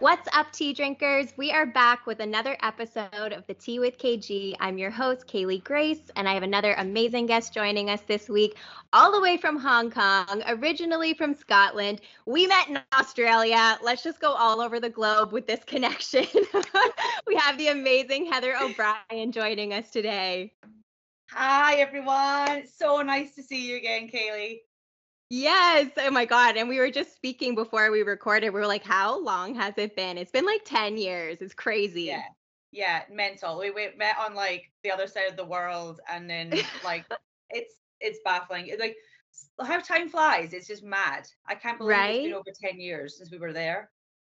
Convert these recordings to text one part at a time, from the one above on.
What's up, tea drinkers? We are back with another episode of the Tea with KG. I'm your host, Kaylee Grace, and I have another amazing guest joining us this week, all the way from Hong Kong, originally from Scotland. We met in Australia. Let's just go all over the globe with this connection. we have the amazing Heather O'Brien joining us today. Hi, everyone. So nice to see you again, Kaylee. Yes. Oh my God. And we were just speaking before we recorded. We were like, how long has it been? It's been like 10 years. It's crazy. Yeah. Yeah. Mental. We, we met on like the other side of the world. And then like it's it's baffling. It's like how time flies. It's just mad. I can't believe right? it's been over 10 years since we were there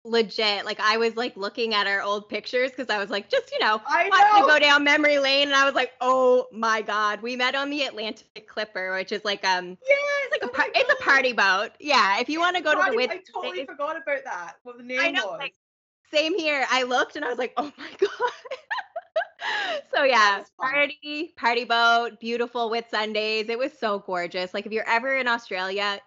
legit. Like i was like looking at our old pictures because i was like just you know i know. to go down memory lane and i was like oh my god. We met on the atlantic clipper which is like um yeah it's like oh a par- it's a party boat. Yeah if you want to go party, to the wit- i totally forgot about that what the name I know, was. like, same here. I looked and i was like oh my god. So yeah party party boat beautiful Whitsundays it was so gorgeous. Like if you're ever in australia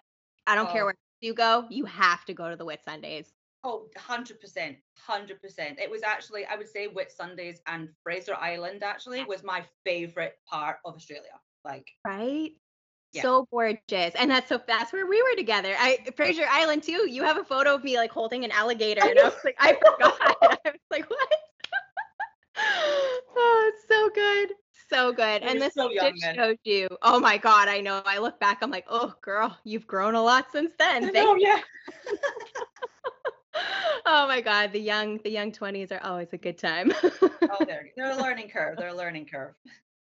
i don't oh. care where you go you have to go to the Whitsundays Oh, 100%. 100%. It was actually, I would say, Whitsundays and Fraser Island actually was my favorite part of Australia. Like, right? Yeah. So gorgeous. And that's so that's where we were together. I Fraser Island too. You have a photo of me like holding an alligator. And I was like, I forgot. I was like, what? oh, it's so good. So good. and this so young, showed you. Oh my God, I know. I look back, I'm like, oh girl, you've grown a lot since then. Oh yeah oh my god the young the young 20s are always a good time. Oh they're, they're a learning curve they're a learning curve.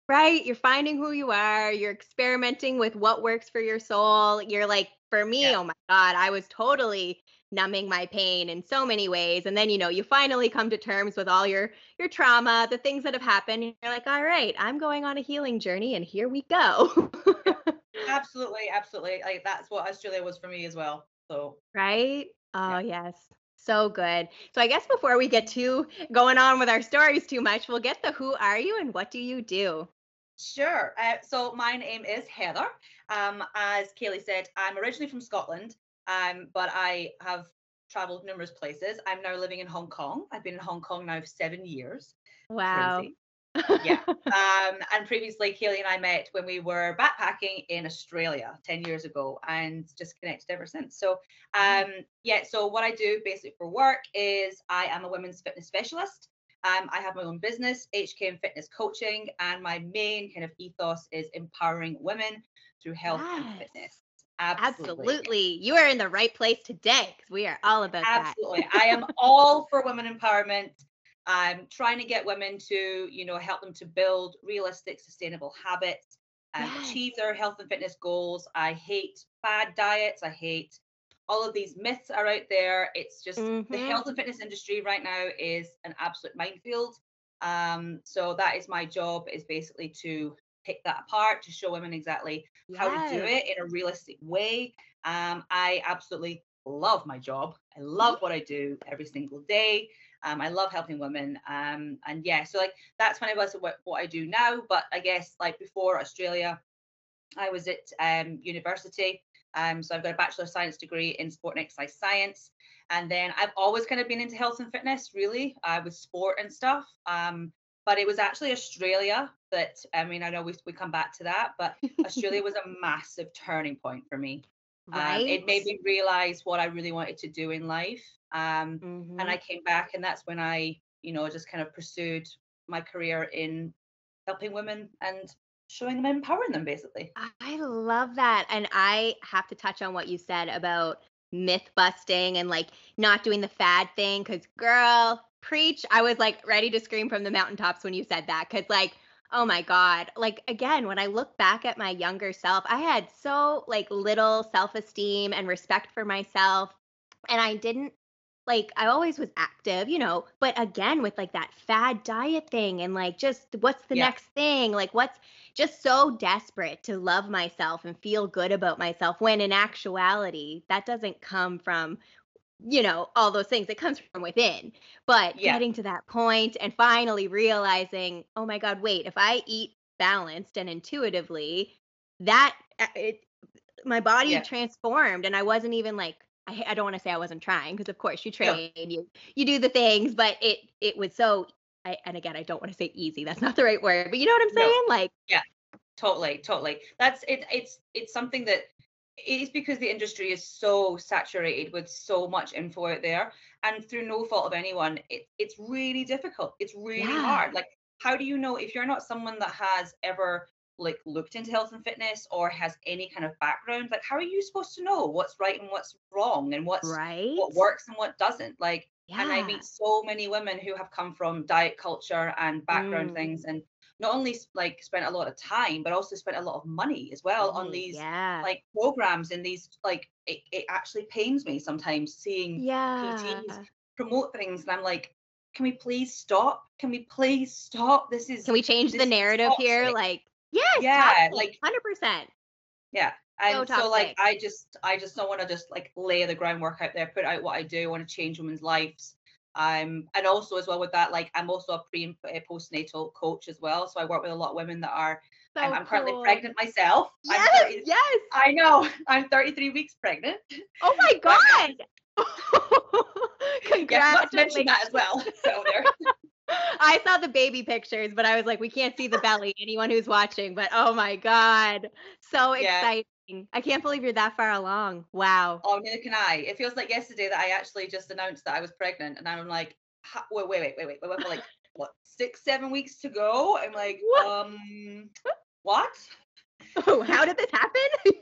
Right you're finding who you are you're experimenting with what works for your soul you're like for me yeah. oh my god i was totally numbing my pain in so many ways and then you know you finally come to terms with all your your trauma the things that have happened and you're like all right i'm going on a healing journey and here we go. Absolutely absolutely like that's what australia was for me as well so right? Oh yeah. yes so good. So I guess before we get too going on with our stories too much, we'll get the who are you and what do you do? Sure. Uh, so my name is Heather. Um, as Kaylee said, I'm originally from Scotland, um, but I have traveled numerous places. I'm now living in Hong Kong. I've been in Hong Kong now for seven years. Wow. Crazy yeah. Um, and previously, Kaylee and I met when we were backpacking in Australia 10 years ago and just connected ever since. So, mm. um, yeah, so what I do basically for work is I am a women's fitness specialist. Um, I have my own business, HKM Fitness Coaching, and my main kind of ethos is empowering women through health yes. and fitness. Absolutely. Absolutely. You are in the right place today because we are all about Absolutely. that. Absolutely. I am all for women empowerment um, trying to get women to, you know, help them to build realistic, sustainable habits, and yes. achieve their health and fitness goals. I hate fad diets. I hate all of these myths are out there. It's just mm-hmm. the health and fitness industry right now is an absolute minefield. Um, so that is my job is basically to pick that apart to show women exactly yes. how to do it in a realistic way. Um, I absolutely love my job. I love what I do every single day. Um, I love helping women. Um, and yeah, so like that's kind of what, what I do now. But I guess like before Australia, I was at um, university. Um, so I've got a Bachelor of Science degree in Sport and Exercise Science. And then I've always kind of been into health and fitness, really, uh, with sport and stuff. Um, but it was actually Australia that, I mean, I know we, we come back to that, but Australia was a massive turning point for me. Right. Um, it made me realize what I really wanted to do in life. Um, mm-hmm. And I came back, and that's when I, you know, just kind of pursued my career in helping women and showing them empowering them basically i love that and i have to touch on what you said about myth busting and like not doing the fad thing because girl preach i was like ready to scream from the mountaintops when you said that because like oh my god like again when i look back at my younger self i had so like little self-esteem and respect for myself and i didn't like I always was active, you know, but again with like that fad diet thing and like just what's the yeah. next thing? Like what's just so desperate to love myself and feel good about myself when in actuality that doesn't come from you know all those things it comes from within but yeah. getting to that point and finally realizing oh my god wait if i eat balanced and intuitively that uh, it my body yeah. transformed and i wasn't even like I, I don't want to say I wasn't trying because of course you train, you you do the things, but it it was so. I, and again, I don't want to say easy. That's not the right word, but you know what I'm saying? No. Like, yeah, totally, totally. That's it. It's it's something that it is because the industry is so saturated with so much info out there, and through no fault of anyone, it, it's really difficult. It's really yeah. hard. Like, how do you know if you're not someone that has ever like looked into health and fitness or has any kind of background like how are you supposed to know what's right and what's wrong and what's right what works and what doesn't like yeah. and i meet so many women who have come from diet culture and background mm. things and not only like spent a lot of time but also spent a lot of money as well on these yeah. like programs and these like it, it actually pains me sometimes seeing yeah. PTs promote things and i'm like can we please stop can we please stop this is can we change the narrative here like Yes. Yeah. Like hundred percent. Yeah. And so, so like I just I just don't want to just like lay the groundwork out there, put out what I do, I want to change women's lives. Um, and also as well with that, like I'm also a pre and uh, postnatal coach as well. So I work with a lot of women that are so I'm, I'm currently pregnant myself. Yes, 30, yes. I know. I'm 33 weeks pregnant. Oh my god. Congratulations. Yeah, mention that as well. So there. I saw the baby pictures, but I was like, we can't see the belly. Anyone who's watching, but oh my god, so yeah. exciting! I can't believe you're that far along. Wow. Oh, neither can I. It feels like yesterday that I actually just announced that I was pregnant, and I'm like, wait, wait, wait, wait, wait, wait, like what, six, seven weeks to go? I'm like, what? um, what? Oh, how did this happen?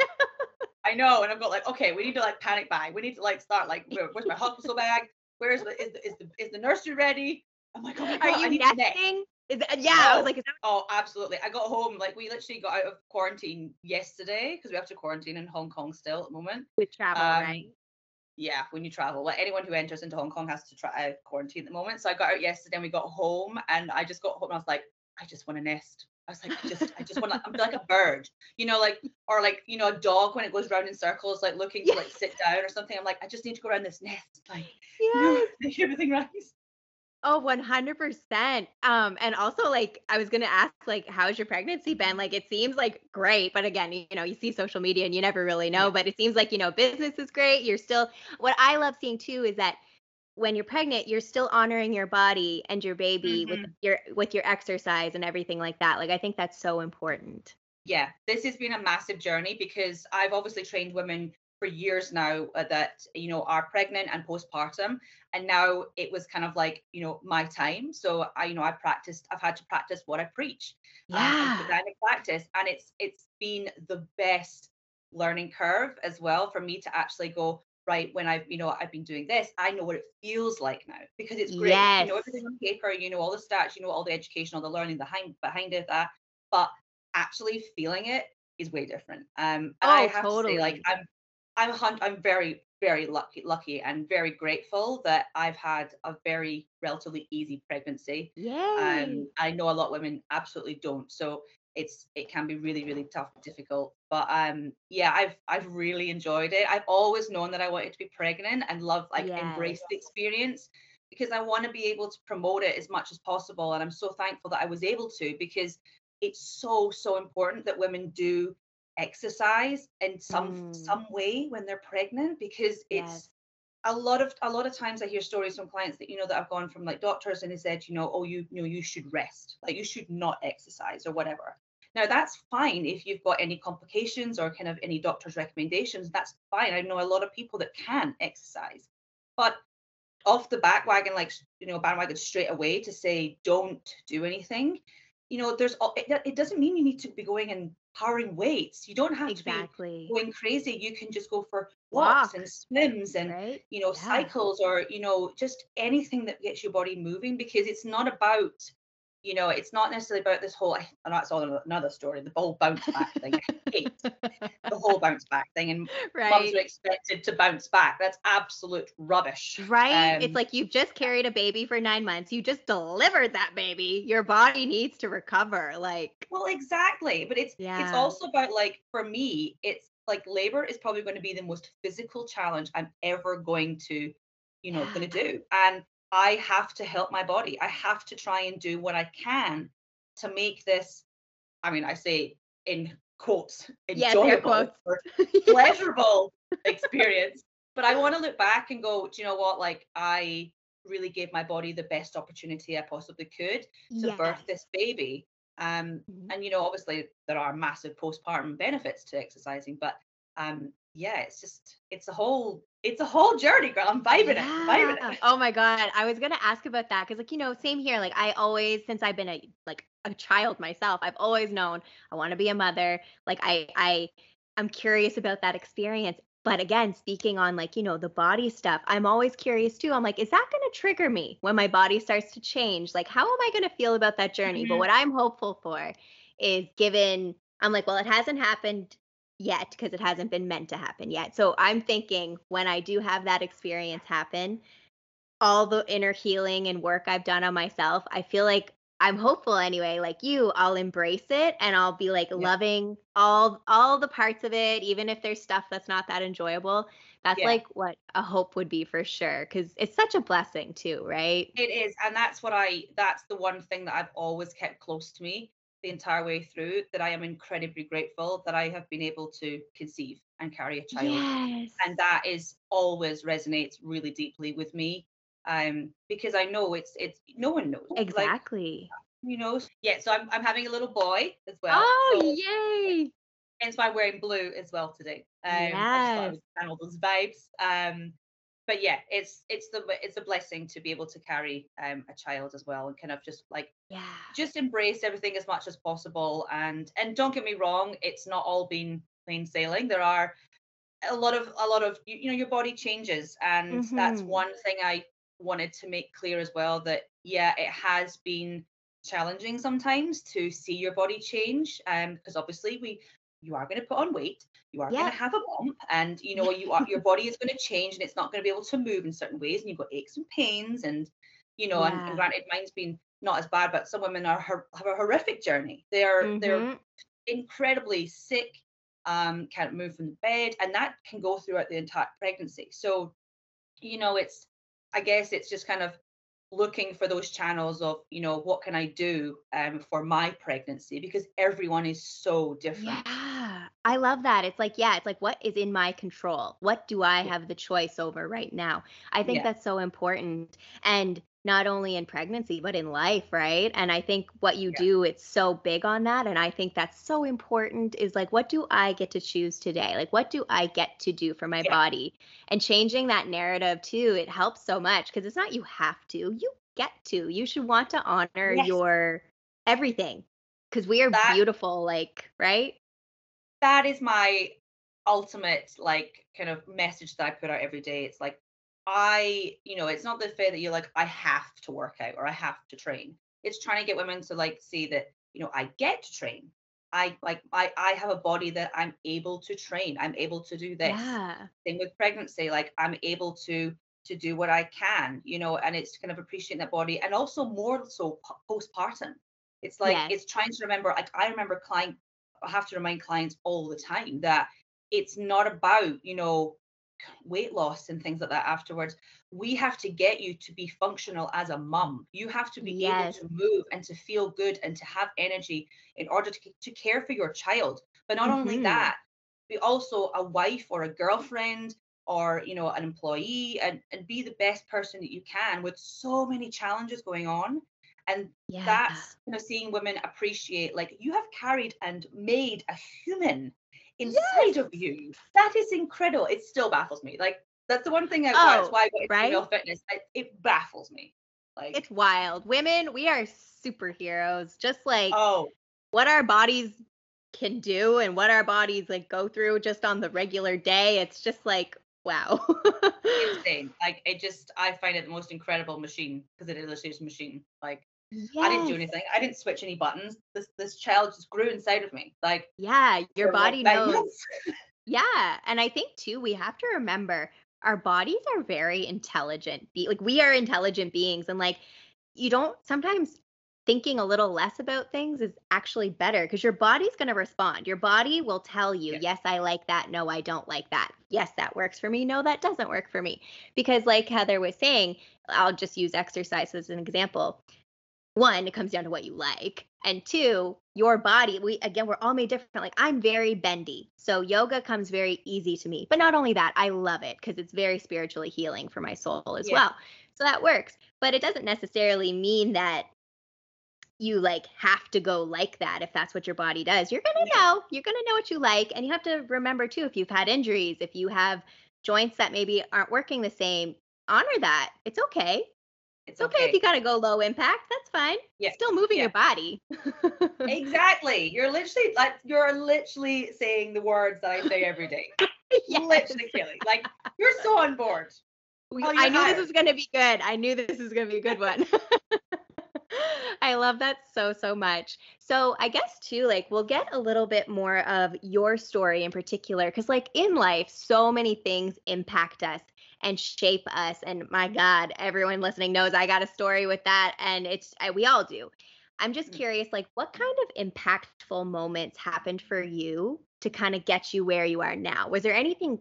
I know, and I've got like, okay, we need to like panic buy. We need to like start like, where, where's my hospital bag? Where's the is the is the is the nursery ready? I'm like, oh my god, are you nesting? That, yeah, oh, I was like, that- oh, absolutely. I got home like we literally got out of quarantine yesterday because we have to quarantine in Hong Kong still at the moment. With travel, um, right? Yeah, when you travel, like anyone who enters into Hong Kong has to try uh, quarantine at the moment. So I got out yesterday and we got home, and I just got home and I was like, I just want to nest. I was like, I just, I just want to, I'm like a bird, you know, like, or like, you know, a dog when it goes around in circles, like looking to like sit down or something. I'm like, I just need to go around this nest, like, yes. you know, make everything right. Oh, 100%. Um, and also like I was gonna ask like how's your pregnancy been? Like it seems like great, but again, you know, you see social media and you never really know, yeah. but it seems like, you know, business is great. You're still what I love seeing too is that when you're pregnant, you're still honoring your body and your baby mm-hmm. with your with your exercise and everything like that. Like I think that's so important. Yeah, this has been a massive journey because I've obviously trained women for years now uh, that you know are pregnant and postpartum and now it was kind of like you know my time so i you know i practiced i've had to practice what i preach um, yeah um, practice and it's it's been the best learning curve as well for me to actually go right when i've you know i've been doing this i know what it feels like now because it's great yes. you know everything on paper you know all the stats you know all the education all the learning behind behind it that but actually feeling it is way different um oh, i have totally. to say like i'm I'm I'm very very lucky lucky and very grateful that I've had a very relatively easy pregnancy. Yeah. Um, I know a lot of women absolutely don't. So it's it can be really really tough difficult but um yeah i've i've really enjoyed it i've always known that i wanted to be pregnant and love like yes. embrace the experience because i want to be able to promote it as much as possible and i'm so thankful that i was able to because it's so so important that women do exercise in some mm. some way when they're pregnant because it's yes. a lot of a lot of times I hear stories from clients that you know that I've gone from like doctors and they said you know oh you, you know you should rest like you should not exercise or whatever. Now that's fine if you've got any complications or kind of any doctor's recommendations. That's fine. I know a lot of people that can exercise, but off the back wagon, like you know, bandwagon straight away to say don't do anything you know, there's it, it doesn't mean you need to be going and powering weights. You don't have exactly. to be going crazy. You can just go for walks Walk. and swims and right? you know yeah. cycles or you know just anything that gets your body moving because it's not about you know, it's not necessarily about this whole, and that's all another story, the whole bounce back thing. I hate the whole bounce back thing. And right. moms are expected to bounce back. That's absolute rubbish. Right. Um, it's like you've just carried a baby for nine months. You just delivered that baby. Your body needs to recover. Like, well, exactly. But it's, yeah. it's also about like, for me, it's like labor is probably going to be the most physical challenge I'm ever going to, you know, yeah. going to do. And I have to help my body. I have to try and do what I can to make this, I mean, I say in quotes, enjoyable or pleasurable experience. But I want to look back and go, do you know what? Like, I really gave my body the best opportunity I possibly could to yes. birth this baby. Um, mm-hmm. and you know, obviously there are massive postpartum benefits to exercising, but um, yeah, it's just it's a whole it's a whole journey, girl. I'm vibing yeah. it. Vibing it. Oh my god, I was gonna ask about that because, like, you know, same here. Like, I always, since I've been a like a child myself, I've always known I want to be a mother. Like, I, I, I'm curious about that experience. But again, speaking on like, you know, the body stuff, I'm always curious too. I'm like, is that going to trigger me when my body starts to change? Like, how am I going to feel about that journey? Mm-hmm. But what I'm hopeful for is given, I'm like, well, it hasn't happened yet because it hasn't been meant to happen yet. So I'm thinking when I do have that experience happen, all the inner healing and work I've done on myself, I feel like I'm hopeful anyway, like you, I'll embrace it and I'll be like yeah. loving all all the parts of it, even if there's stuff that's not that enjoyable. That's yeah. like what a hope would be for sure. Cause it's such a blessing too, right? It is. And that's what I that's the one thing that I've always kept close to me the entire way through that I am incredibly grateful that I have been able to conceive and carry a child. Yes. And that is always resonates really deeply with me. Um, because I know it's it's no one knows. Exactly. Like, you know, yeah. So I'm I'm having a little boy as well. Oh so, yay! Hence why I'm wearing blue as well today. Um yes. I just channel those vibes. Um but yeah, it's it's the it's a blessing to be able to carry um, a child as well and kind of just like yeah just embrace everything as much as possible and and don't get me wrong, it's not all been plain sailing. There are a lot of a lot of you, you know your body changes and mm-hmm. that's one thing I wanted to make clear as well that yeah it has been challenging sometimes to see your body change um because obviously we you are going to put on weight you are yeah. going to have a bump and you know you are your body is going to change and it's not going to be able to move in certain ways and you've got aches and pains and you know yeah. and, and, granted mine's been not as bad but some women are have a horrific journey they're mm-hmm. they're incredibly sick um can't move from the bed and that can go throughout the entire pregnancy so you know it's i guess it's just kind of looking for those channels of you know what can i do um, for my pregnancy because everyone is so different yeah i love that. It's like yeah it's like what is in my control? What do i have the choice over right now? I think yeah. that's so important and not only in pregnancy but in life right? And i think what you yeah. do it's so big on that and i think that's so important is like what do i get to choose today? Like what do i get to do for my yeah. body? And changing that narrative too it helps so much because it's not you have to you get to. You should want to honor yes. your everything because we are that, beautiful like right that is my ultimate like kind of message that i put out every day it's like I, you know, it's not the fair that you're like, I have to work out or I have to train. It's trying to get women to like see that, you know, I get to train. I like I I have a body that I'm able to train. I'm able to do this. Yeah. Thing with pregnancy, like I'm able to to do what I can, you know, and it's kind of appreciating that body and also more so postpartum. It's like yes. it's trying to remember, like I remember client I have to remind clients all the time that it's not about, you know, weight loss and things like that afterwards we have to get you to be functional as a mum you have to be yes. able to move and to feel good and to have energy in order to, to care for your child but not mm-hmm. only that be also a wife or a girlfriend or you know an employee and, and be the best person that you can with so many challenges going on and yeah. that's you know seeing women appreciate like you have carried and made a human inside yes. of you. That is incredible. It still baffles me. Like that's the one thing I, oh, that's why I got right? female fitness. I, it baffles me. Like it's wild. Women, we are superheroes. Just like oh, what our bodies can do and what our bodies like go through just on the regular day. It's just like wow. insane. Like it just I find it the most incredible machine because it is a machine. Like yes. I didn't do anything. I didn't switch any buttons. This this child just grew inside of me. Like yeah, your for, like, body knows. Yeah, and I think too we have to remember our bodies are very intelligent. Be- like we are intelligent beings and like you don't sometimes thinking a little less about things is actually better because your body's going to respond. Your body will tell you, Yeah. yes, I like that. No, I don't like that. Yes, that works for me. No, that doesn't work for me. Because, like Heather was saying, I'll just use exercise as an example. One, it comes down to what you like. And two, your body, we again, we're all made different. Like I'm very bendy. So yoga comes very easy to me. But not only that, I love it because it's very spiritually healing for my soul as Yeah. well. So that works. But it doesn't necessarily mean that you like have to go like that if that's what your body does. You're going to Yeah. know. You're going to know what you like and you have to remember too if you've had injuries, if you have joints that maybe aren't working the same, honor that. It's okay. It's It's okay, if you got to go low impact. That's fine. Yeah, Still moving yeah. your body. Exactly. You're literally like you're literally saying the words that I say every day. Yes. Literally, Kelly. Like you're so on board. We- Oh, I knew hired. this was going to be good. I knew this was going to be a good one. I love that so, so much. So, I guess too, like, we'll get a little bit more of your story in particular, because, like, in life, so many things impact us and shape us. And my God, everyone listening knows I got a story with that. And it's, we all do. I'm just Mm. curious, like, what kind of impactful moments happened for you to kind of get you where you are now? Was there anything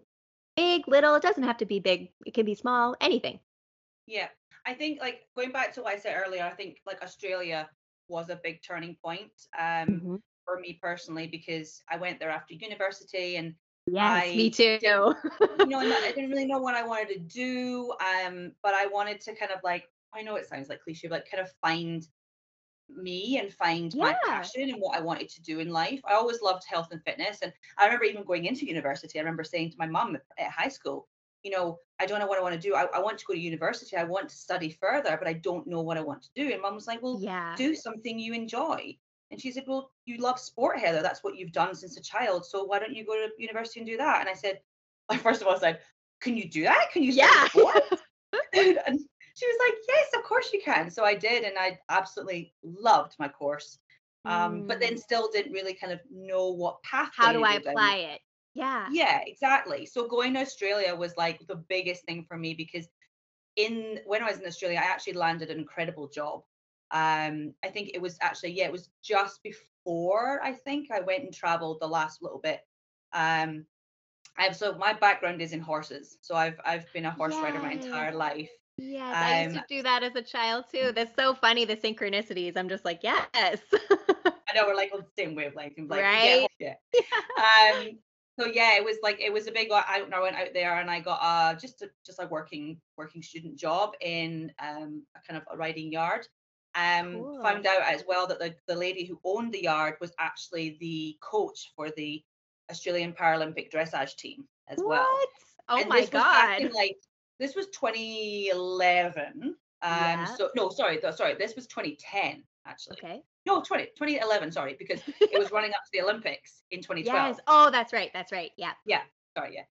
big, little? It doesn't have to be big, it can be small, anything. Yeah. I think like going back to what I said earlier, I think like Australia was a big turning point um Mhm. for me personally because I went there after university and Yes, I me too. you know, I didn't really know what I wanted to do. Um, but I wanted to kind of like, I know it sounds like cliche, but kind of find me and find my passion and what I wanted to do in life. I always loved health and fitness. And I remember even going into university, I remember saying to my mum at high school, you know, I don't know what I want to do. I, I want to go to university. I want to study further, but I don't know what I want to do. And mum was like, well, yeah. do something you enjoy. And she said, Well, you love sport, Heather. That's what you've done since a child. So why don't you go to university and do that? And I said, I first of all I said, Can you do that? Can you Yeah. sport? and she was like, Yes, of course you can. So I did, and I absolutely loved my course. Um, but then Mm. still didn't really kind of know what path. how do I apply it? Yeah. Yeah, exactly. So going to Australia was like the biggest thing for me because in when I was in Australia, I actually landed an incredible job. Um, I think it was actually yeah, it was just before I think I went and traveled the last little bit. Um, I've so my background is in horses, so I've I've been a horse rider my entire life. Yes, I used Um, to do that as a child too. That's so funny, the synchronicities. I'm just like, yes. I know we're like on the same wavelength. and like, Right? Yeah. yeah. um so yeah it was like it was a big and i went out there and i got a just a just a working working student job in um a kind of a riding yard um Cool. found out as well that the, the lady who owned the yard was actually the coach for the australian paralympic dressage team as well What? Oh And my this was god. like this was 2011 um Yeah. so no sorry th- sorry this was 2010 actually Okay. no 20 2011 sorry because it was running up to the olympics in 2012 Yes. Oh, that's right. That's right. Yeah. Yeah. sorry yeah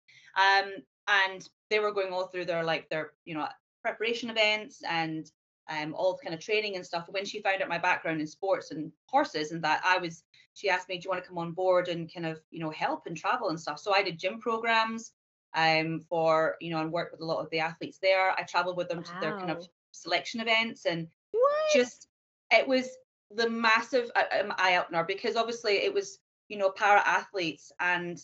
um and they were going all through their like their you know preparation events and um all kind of training and stuff. When she found out my background in sports and horses and that i was she asked me do you want to come on board and kind of you know help and travel and stuff? So i did gym programs um for you know and worked with a lot of the athletes there. I traveled with them to their kind of selection events and What? just it was the massive uh, um, eye opener because obviously it was you know para athletes and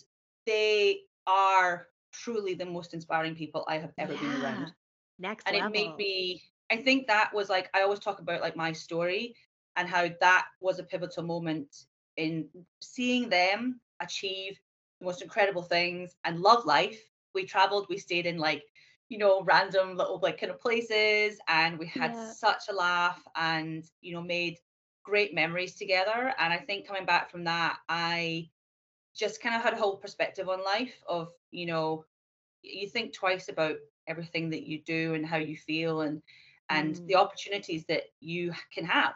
they are truly the most inspiring people I have ever been around. Next and level. it made me I think that was like I always talk about like my story and how that was a pivotal moment in seeing them achieve the most incredible things and love life we traveled we stayed in like you know random little like kind of places and we had Yeah. such a laugh and you know made great memories together and i think coming back from that i just kind of had a whole perspective on life of you know you think twice about everything that you do and how you feel and and Mm. the opportunities that you can have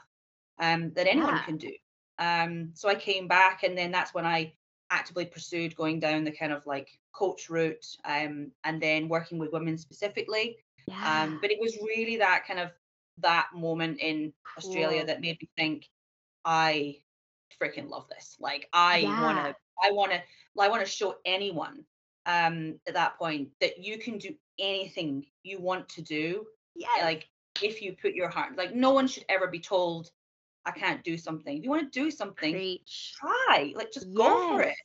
um, that anyone Yeah. can do. Um, so I came back, and then that's when I actively pursued going down the kind of like coach route um, and then working with women specifically. Yeah. Um, but it was really that kind of that moment in Australia that made me think, I freaking love this. Like I Yeah. wanna, I wanna, I wanna show anyone um at that point that you can do anything you want to do. yes. Like if you put your heart, like no one should ever be told, I can't do something. If you want to do something, Preach. try. Like just go for it.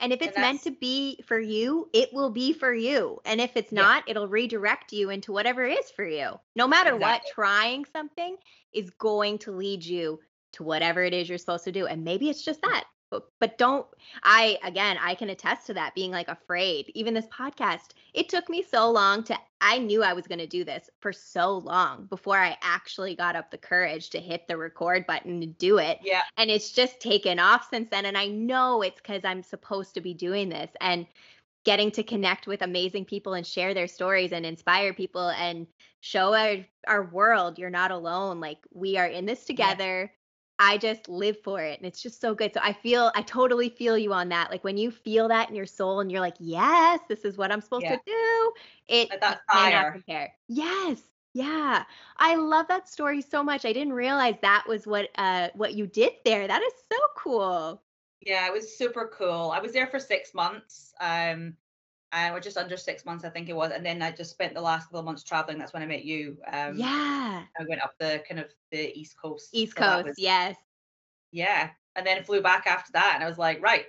And if And it's meant to be for you, it will be for you. And if it's Yeah. not, it'll redirect you into whatever is for you. No matter what, trying something is going to lead you to whatever it is you're supposed to do. And maybe it's just that. But, but don't I again I can attest to that being like afraid. Even this podcast, it took me so long to I knew I was going to do this for so long before I actually got up the courage to hit the record button to do it Yeah. and it's just taken off since then and i know it's because i'm supposed to be doing this and getting to connect with amazing people and share their stories and inspire people and show our, our world you're not alone like we are in this together i just live for it and it's just so good so i feel i totally feel you on that like when you feel that in your soul and you're like yes this is what i'm supposed Yeah. to do it that fire. compare yes yeah i love that story so much i didn't realize that was what uh what you did there that is so cool Yeah, it was super cool. I was there for six months. Um, uh, or just under six months, I think it was. And then I just spent the last couple of months traveling. That's when I met you. Um, yeah I went up the kind of the East Coast. east so coast was- yes Yeah. And then flew back after that. And I was like, right.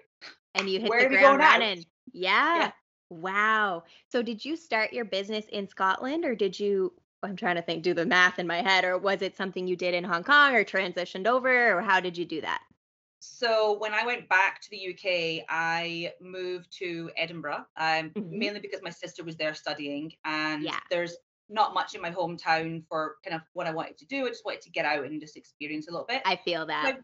and you hit the ground running yeah. wow so did you start your business in scotland or did you i'm trying to think do the math in my head or was it something you did in hong kong or transitioned over or how did you do that So when I went back to the UK, I moved to Edinburgh, um, Mhm. mainly because my sister was there studying, and Yeah. there's not much in my hometown for kind of what I wanted to do. I just wanted to get out and just experience a little bit. i feel that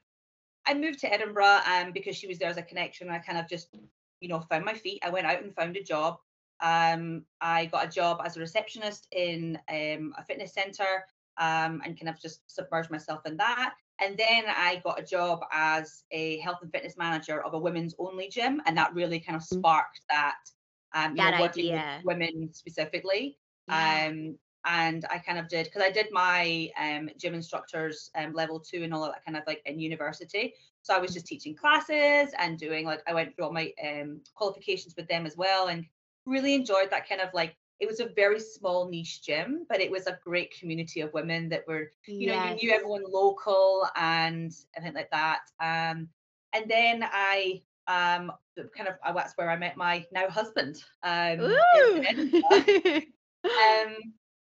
I moved to Edinburgh um, because she was there as a connection. I kind of just, you know, found my feet. I went out and found a job. Um, I got a job as a receptionist in um, a fitness center um, and kind of just submerged myself in that. And then I got a job as a health and fitness manager of a women's only gym. And that really kind of Mm. sparked that, um, you That know, working idea. with women specifically. Yeah. Um, and I kind of did because I did my um, gym instructors um, level two and all of that kind of like in university. So I was just teaching classes and doing like I went through all my um, qualifications with them as well, and really enjoyed that kind of like it was a very small niche gym, but it was a great community of women that were you know you knew everyone local and everything like that. Um, and then I um kind of uh, that's where I met my now husband. Um, um,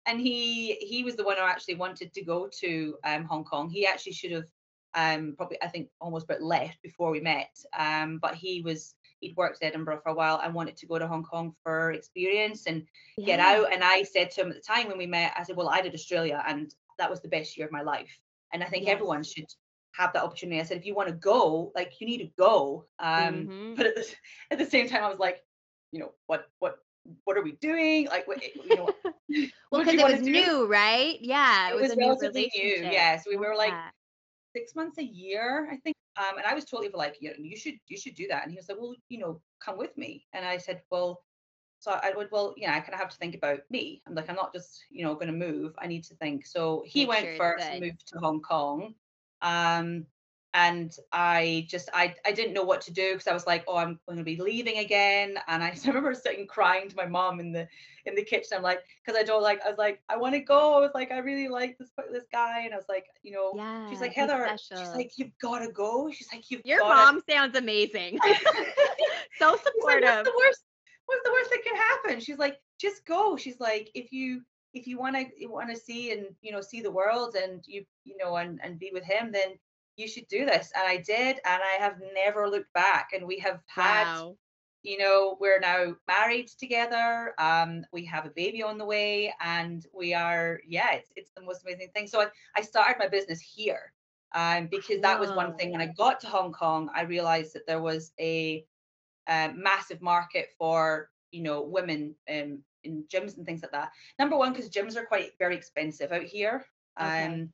and he he was the one who actually wanted to go to um, Hong Kong. He actually should have um, probably I think almost but left before we met. Um, but he was he'd worked in Edinburgh for a while and wanted to go to Hong Kong for experience and get out. And I said to him at the time when we met, I said, well, I did Australia and that was the best year of my life. And I think everyone should have that opportunity. I said, if you want to go, like you need to go. Um, Mhm. but at the, at the same time, I was like, you know, what what what are we doing? Like, what, you know, well because it was new right yeah It it was, was relatively new, relationship yeah, so we were, like, Yeah. six months a year, I think. Um, and I was totally like, you, you should you should do that. And he was like, well, you know, come with me. And I said, well, so I would, well, yeah, I kind of have to think about me. I'm like, I'm not just, you know, going to move. I need to think. So he Make went sure first, moved to Hong Kong. Um, and I just, I, I didn't know what to do because I was like, oh, I'm going to be leaving again. And I, remember sitting crying to my mom in the in the kitchen. I'm like, because I don't like, I was like, I want to go. I was like, I really like this this guy, and I was like, you know, yeah She's like, Heather, she's like, you've got to go. She's like, you've your mom sounds amazing so She's like, supportive what's the worst? What's the worst that can happen? She's like, just go. She's like, if you if you want to you want to see and you know see the world and you you know and and be with him, then you should do this. And I did, and I have never looked back. And we have had wow you know we're now married together um we have a baby on the way and we are yeah it's it's the most amazing thing so i, I started my business here um because that was one thing when i got to hong kong i realized that there was a, uh massive market for you know women um in gyms and things like that. Number one, because gyms are quite very expensive out here. Okay. Um,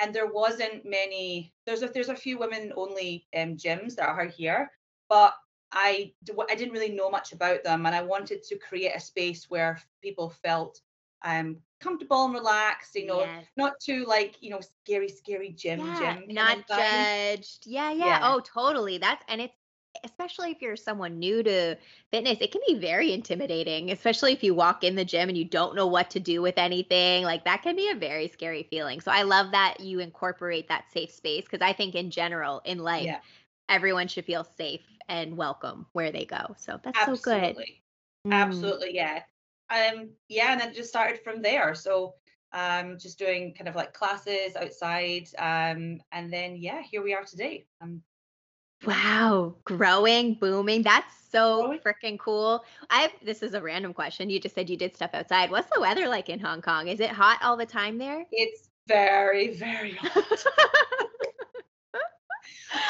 and there wasn't many. There's a there's a few women only um, gyms that are here, but I I didn't really know much about them, and I wanted to create a space where people felt um comfortable and relaxed. You know, Yes. not too like you know scary scary gym yeah, gym. not judged. Yeah, yeah, Yeah. Oh, totally. That's and it's especially if you're someone new to fitness, it can be very intimidating, especially if you walk in the gym and you don't know what to do with anything. Like that can be a very scary feeling. So I love that you incorporate that safe space because I think in general in life, Yeah. everyone should feel safe and welcome where they go. So that's so good. Absolutely. Mm. absolutely yeah um yeah and then just started from there so um just doing kind of like classes outside um and then yeah here we are today um Wow, growing, booming. That's so freaking cool. I've this is a random question. You just said you did stuff outside. What's the weather like in Hong Kong? Is it hot all the time there? it's very very hot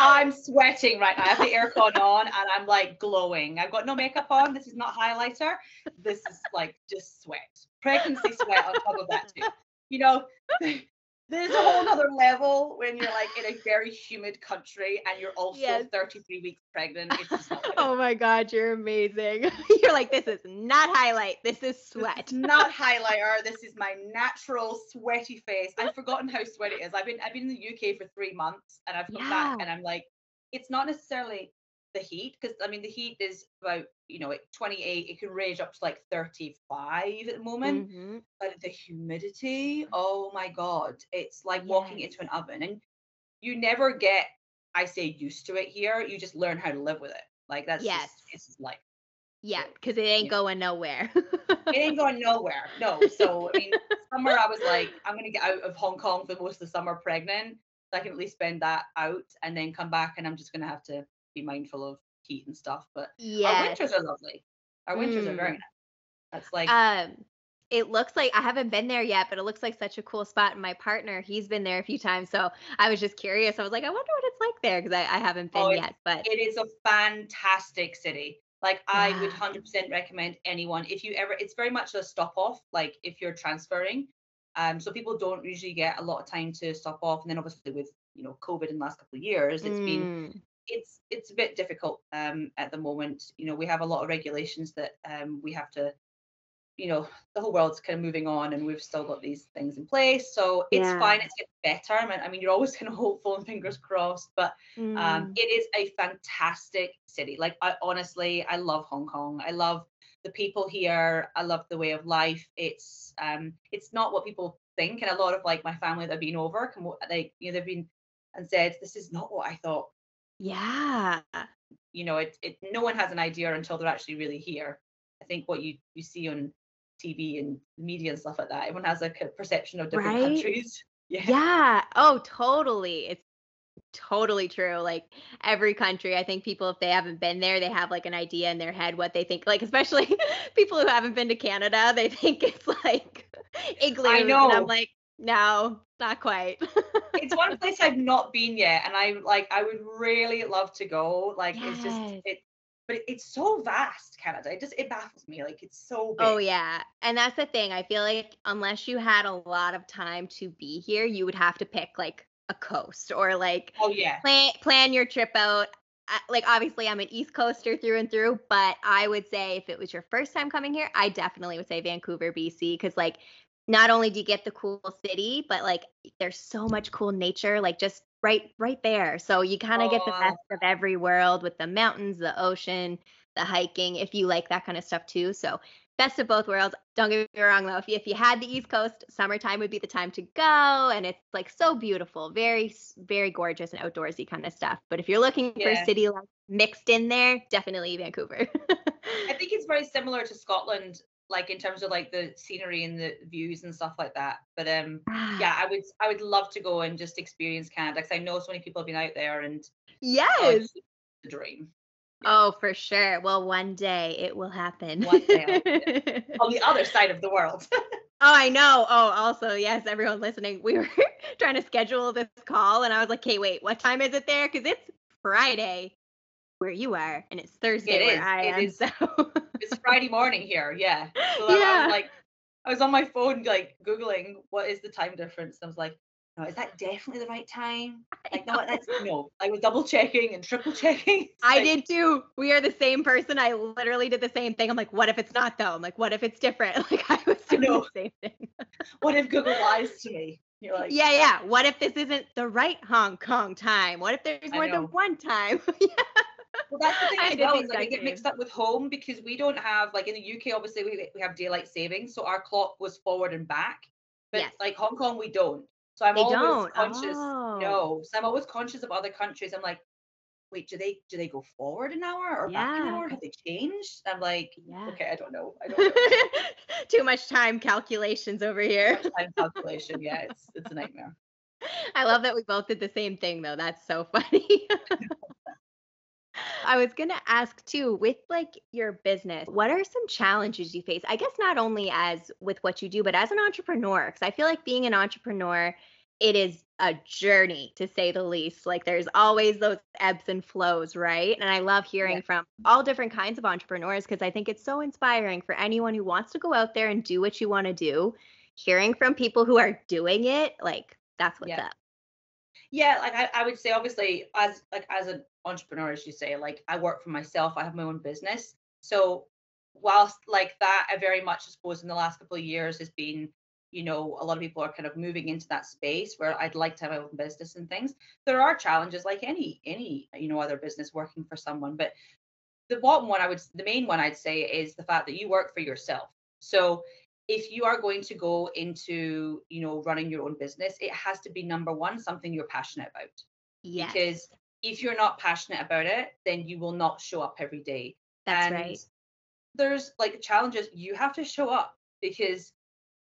i'm sweating right now i have the aircon on and i'm like glowing i've got no makeup on this is not highlighter this is like just sweat pregnancy sweat on top of that too you know there's a whole other level when you're like in a very humid country and you're also Yes. 33 weeks pregnant it's just oh my god, you're amazing. you're like this is not highlight. This is This sweat. is not highlighter. This is my natural sweaty face. I've forgotten how sweaty it is. I've been I've been in the UK for three months and I've come back and I'm like, it's not necessarily the heat because I mean the heat is about you know at 28 it can range up to like 35 at the moment Mhm. but the humidity oh my god it's like walking into an oven and you never get I say used to it here you just learn how to live with it like that's Yes. just it's life Yeah, because it ain't going nowhere. it ain't going nowhere. No. So I mean, summer I was like, I'm gonna get out of Hong Kong for most of the summer pregnant. So I can at least spend that out and then come back and I'm just gonna have to be mindful of heat and stuff. But our winters are lovely. Our winters are very Mm. nice. That's like Um, it looks like I haven't been there yet, but it looks like such a cool spot. And my partner, he's been there a few times, so I was just curious. I was like, I wonder what it's like there because I, I haven't been Oh, yet. But it is a fantastic city. Like I would 100% recommend anyone if you ever. It's very much a stop off. Like if you're transferring, um, so people don't usually get a lot of time to stop off, and then obviously with you know COVID in the last couple of years, it's been Mm, it's it's a bit difficult um at the moment. You know we have a lot of regulations that um we have to you know the whole world's kind of moving on and we've still got these things in place. So it's Yeah. fine it's getting better. I mean, I mean you're always kind of hopeful and fingers crossed but um mm. it is a fantastic city. Like I honestly I love Hong Kong. I love the people here. I love the way of life. It's um it's not what people think. And a lot of like my family that have been over come like you know they've been and said this is not what I thought yeah. you know it, it no one has an idea until they're actually really here i think what you you see on tv and media and stuff like that everyone has like a perception of different Right? countries yeah Yeah. Oh, totally. It's totally true. Like every country, I think people, if they haven't been there, they have like an idea in their head what they think. Like, especially people who haven't been to Canada, they think it's like igloos. I know. I'm like, no, not quite. it's one place i've not been yet and i like i would really love to go like it's just it but it, it's so vast canada it just it baffles me like it's so oh, big Oh yeah. And that's the thing. I feel like unless you had a lot of time to be here, you would have to pick like a coast or like oh yeah plan plan your trip out. I, like obviously I'm an East Coaster through and through, but I would say if it was your first time coming here, I definitely would say Vancouver, BC cuz like not only do you get the cool city, but like there's so much cool nature like just right right there. So you kind of get the best of every world with the mountains, the ocean, the hiking if you like that kind of stuff too. So best of both worlds. Don't get me wrong though, if you, if you had the East Coast, summertime would be the time to go, and it's like so beautiful, very very gorgeous and outdoorsy kind of stuff. But if you're looking for a city like mixed in there, definitely Vancouver. I think it's very similar to Scotland, like in terms of like the scenery and the views and stuff like that. But um, yeah, I would I would love to go and just experience Canada because I know so many people have been out there and oh, Yes. it's the dream. Oh, for sure. Well, one day it will happen. One day On the other side of the world. Oh, I know. Oh, also, yes, everyone listening, we were trying to schedule this call, and I was like, "Okay, wait, what time is it there? Because it's Friday. Where you are, and it's Thursday where I it am. Is. So it's Friday morning here. Yeah. So yeah. I was like, I was on my phone like googling what is the time difference. I was like, no, is that definitely the right time? Like, no, that's no. I was double checking and triple checking. I like, did too. We are the same person. I literally did the same thing. I'm like, what if it's not though? I'm like, what if it's different? Like, I was doing I the same thing. what if Google lies to me? You're like, yeah, yeah. What if this isn't the right Hong Kong time? What if there's more than one time? yeah. Well, that's the thing as well. Is like, I get mixed up with home because we don't have like in the UK. Obviously, we we have daylight savings, so our clock was forward and back. But yes. like Hong Kong, we don't. So I'm they always don't. conscious. Oh. No, so I'm always conscious of other countries. I'm like, wait, do they do they go forward an hour or yeah. back an hour? Have they changed? I'm like, yeah. okay, I don't know. I don't know. Too much time calculations over here. time calculation, yeah, it's it's a nightmare. I love that we both did the same thing though. That's so funny. I was going to ask too with like your business, what are some challenges you face? I guess not only as with what you do, but as an entrepreneur cuz I feel like being an entrepreneur it is a journey to say the least. Like there's always those ebbs and flows, right? And I love hearing yeah. from all different kinds of entrepreneurs because I think it's so inspiring for anyone who wants to go out there and do what you want to do. Hearing from people who are doing it, like that's what's yeah. up. Yeah, like I, I would say obviously as like as an entrepreneur, as you say, like I work for myself, I have my own business. So whilst like that, I very much I suppose in the last couple of years has been you know a lot of people are kind of moving into that space where i'd like to have my own business and things there are challenges like any any you know other business working for someone but the bottom one i would the main one i'd say is the fact that you work for yourself so if you are going to go into you know running your own business it has to be number one something you're passionate about yes. because if you're not passionate about it then you will not show up every day that's and right there's like challenges you have to show up because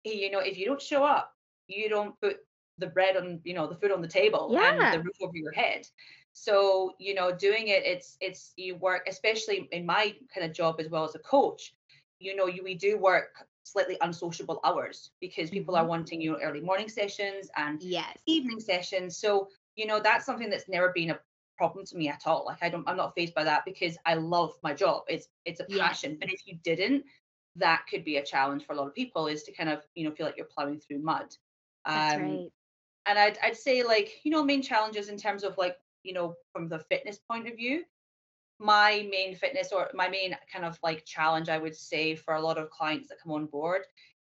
you know, if you don't show up, you don't put the bread on, you know, the food on the table yeah. and the roof over your head. So, you know, doing it, it's it's you work, especially in my kind of job as well as a coach, you know, you we do work slightly unsociable hours because people mm-hmm. are wanting you know early morning sessions and yes evening sessions. So, you know, that's something that's never been a problem to me at all. Like I don't I'm not faced by that because I love my job. It's it's a passion. Yes. But if you didn't, that could be a challenge for a lot of people is to kind of you know feel like you're plowing through mud That's um, right. and I'd, I'd say like you know main challenges in terms of like you know from the fitness point of view my main fitness or my main kind of like challenge i would say for a lot of clients that come on board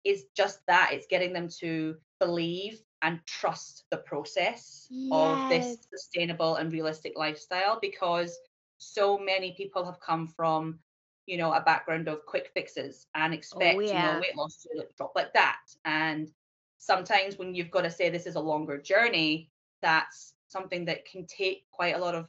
is just that it's getting them to believe and trust the process yes. of this sustainable and realistic lifestyle because so many people have come from you know, a background of quick fixes and oh, expect, oh, yeah. you know, weight loss to drop like that. And sometimes when you've got to say this is a longer journey, that's something that can take quite a lot of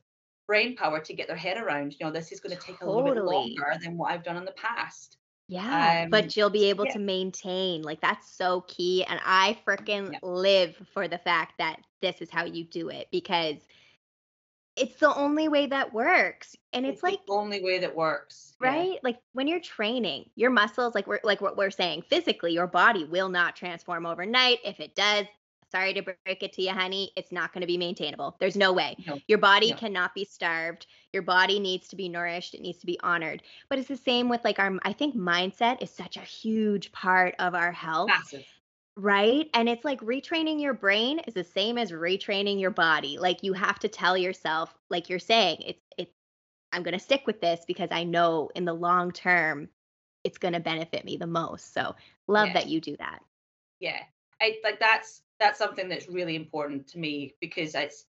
brain power to get their head around. You know, this is going to take totally. a little bit longer than what I've done in the past. Yeah, um, but you'll be able yeah. to maintain. Like that's so key. And I freaking yeah. live for the fact that this is how you do it because it's the only way that works. And it's, it's like the only way that works. Right? Yeah. Like when you're training, your muscles, like we're like what we're saying, physically, your body will not transform overnight. If it does, sorry to break it to you, honey, it's not going to be maintainable. There's no way. No. Your body no. cannot be starved. Your body needs to be nourished. It needs to be honored. But it's the same with like our I think mindset is such a huge part of our health. Massive. Right. And it's like retraining your brain is the same as retraining your body. Like you have to tell yourself, like you're saying, it's it's I'm gonna stick with this because I know in the long term it's gonna benefit me the most. So love yeah. that you do that. Yeah. I like that's that's something that's really important to me because it's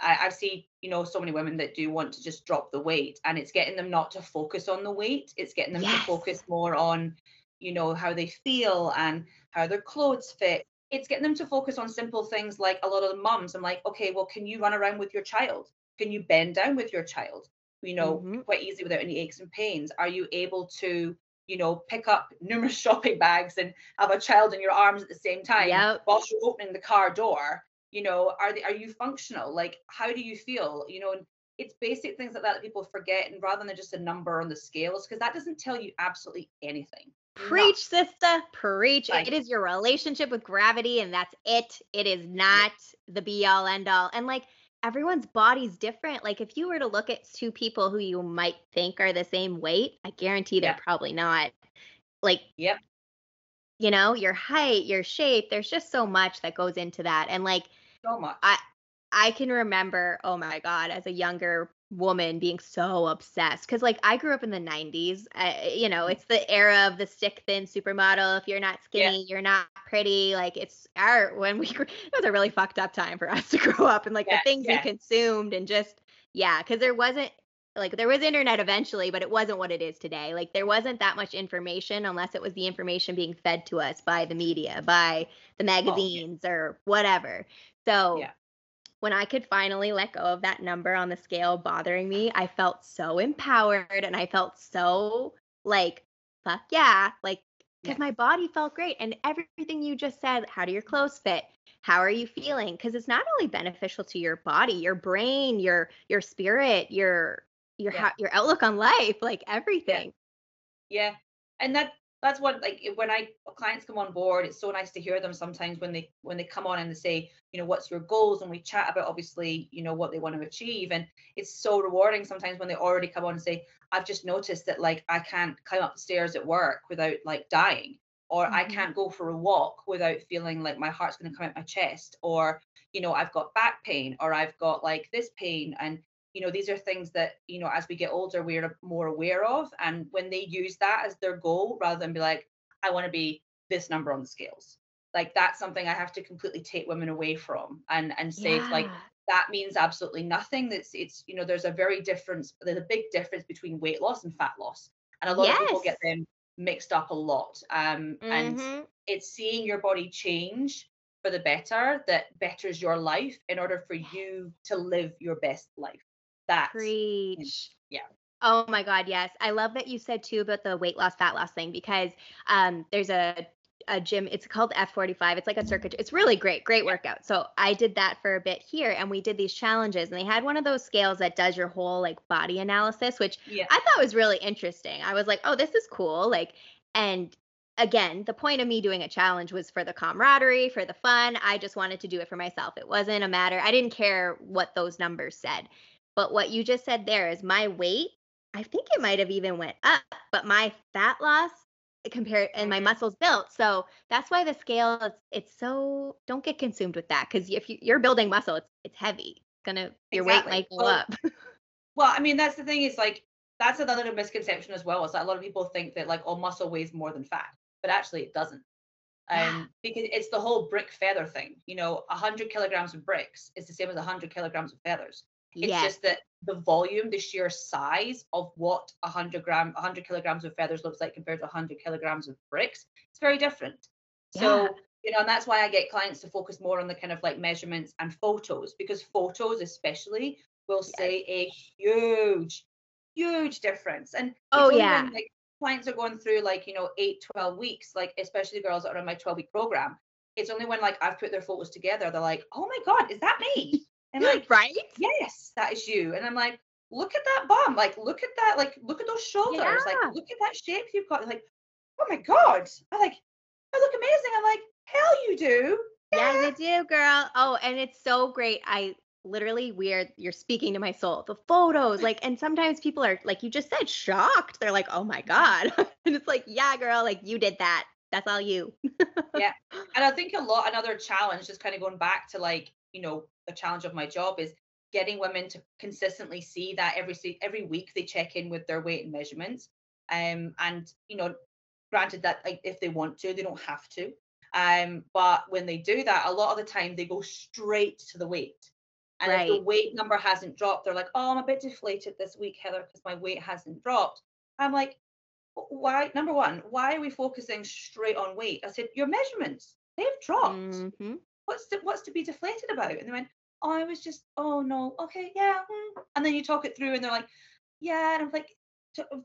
I, I've seen, you know, so many women that do want to just drop the weight and it's getting them not to focus on the weight. It's getting them yes. to focus more on you know, how they feel and how their clothes fit. It's getting them to focus on simple things like a lot of the mums. I'm like, okay, well, can you run around with your child? Can you bend down with your child? You know, mm-hmm. quite easy without any aches and pains. Are you able to, you know, pick up numerous shopping bags and have a child in your arms at the same time yep. whilst you're opening the car door? You know, are they are you functional? Like, how do you feel? You know, and it's basic things like that that people forget, and rather than just a number on the scales, because that doesn't tell you absolutely anything. Preach, no. sister. Preach. Like, it is your relationship with gravity, and that's it. It is not yeah. the be all end all. And like, everyone's body's different. Like if you were to look at two people who you might think are the same weight, I guarantee they're Yeah. probably not. Like, Yep. you know, your height, your shape, there's just so much that goes into that. And like So much. I I can remember, oh my god, as a younger woman being so obsessed cuz like I grew up in the 90s. Uh, you know, it's the era of the stick thin supermodel. If you're not Yeah. skinny, you're not pretty. Like it's our when we grew, it was a really fucked up time for us to grow up and like Yeah, the things yeah. we consumed and just yeah, cuz there wasn't like there was internet eventually, but it wasn't what it is today. Like there wasn't that much information unless it was the information being fed to us by the media, by the magazines or whatever. So Yeah. When I could finally let go of that number on the scale bothering me, I felt so empowered and I felt so like, fuck yeah, like, because Yeah. my body felt great. And everything you just said, how do your clothes fit? How are you feeling? Because it's not only beneficial to your body, your brain, your your spirit, your your Yeah. your outlook on life, like everything. Yeah, and that that's what like when I clients come on board, it's so nice to hear them sometimes when they when they come on and they say, you know, what's your goals, and we chat about obviously, you know, what they want to achieve, and it's so rewarding sometimes when they already come on and say, I've just noticed that like I can't climb up the stairs at work without like dying, or I Mhm. can't go for a walk without feeling like my heart's going to come out my chest, or you know, I've got back pain, or I've got like this pain, and you know these are things that you know as we get older we're more aware of and when they use that as their goal rather than be like i want to be this number on the scales. Like that's something i have to completely take women away from and and say it's like that means absolutely nothing. That's it's you know there's a very difference there's a big difference between weight loss and fat loss and a lot of people get them mixed up a lot um and Mhm. it's seeing your body change for the better that betters your life in order for you to live your best life that's Preach. yeah. Oh my God, yes. I love that you said too about the weight loss, fat loss thing because um, there's a a gym. It's called F45. It's like a circuit. It's really great, great workout. So I did that for a bit here, and we did these challenges, and they had one of those scales that does your whole like body analysis, which yeah I thought was really interesting. I was like, oh, this is cool. Like, and again, the point of me doing a challenge was for the camaraderie, for the fun. I just wanted to do it for myself. It wasn't a matter, I didn't care what those numbers said. But what you just said there is my weight, I think it might have even went up, but my fat loss compared and my muscles built. So that's why the scale is it's so don't get consumed with that because if you, you're building muscle, it's it's heavy. It's gonna your weight might go Well, up. well i mean that's the thing is like that's another misconception as well is that a lot of people think that like oh muscle weighs more than fat but actually it doesn't um because it's the whole brick feather thing you know 100 kilograms of bricks is the same as 100 kilograms of feathers It's yes. just that the volume, the sheer size of what 100 gram, 100 kilograms of feathers looks like compared to 100 kilograms of bricks, it's very different. So, you know, and that's why I get clients to focus more on the kind of like measurements and photos because photos, especially, will say a huge, huge difference. And Oh, yeah. when, like clients are going through like, you know, eight, 12 weeks, like especially the girls that are in my 12 week program. It's only when like I've put their photos together, they're like, oh my God, is that me? And like, right? yes, that is you. And I'm like, look at that bum. Like, look at that. Like, look at those shoulders. Like, look at that shape you've got. Like, oh my God. I'm like, I look amazing. I'm like, hell you do. Yeah, you do, girl. Oh, and it's so great. I literally weird. You're speaking to my soul. The photos, like, and sometimes people are like you just said, shocked. They're like, "Oh my god," and it's like, "Yeah, girl, like you did that. That's all you." Yeah. And I think a lot, another challenge, just kind of going back to like, you know, the challenge of my job is getting women to consistently see that every every week they check in with their weight and measurements. Um, and you know, granted that like if they want to, they don't have to. Um, but when they do that, a lot of the time they go straight to the weight. And if the weight number hasn't dropped, they're like, "Oh, I'm a bit deflated this week, Heather, because my weight hasn't dropped." I'm like, "Why? Number one, why are we focusing straight on weight?" I said, "Your measurements, they've dropped. Mhm. What's to, what's to be deflated about?" And they went, "Oh, I was just, oh no, okay, yeah." mm." And then you talk it through, and they're like, "Yeah," and I'm like,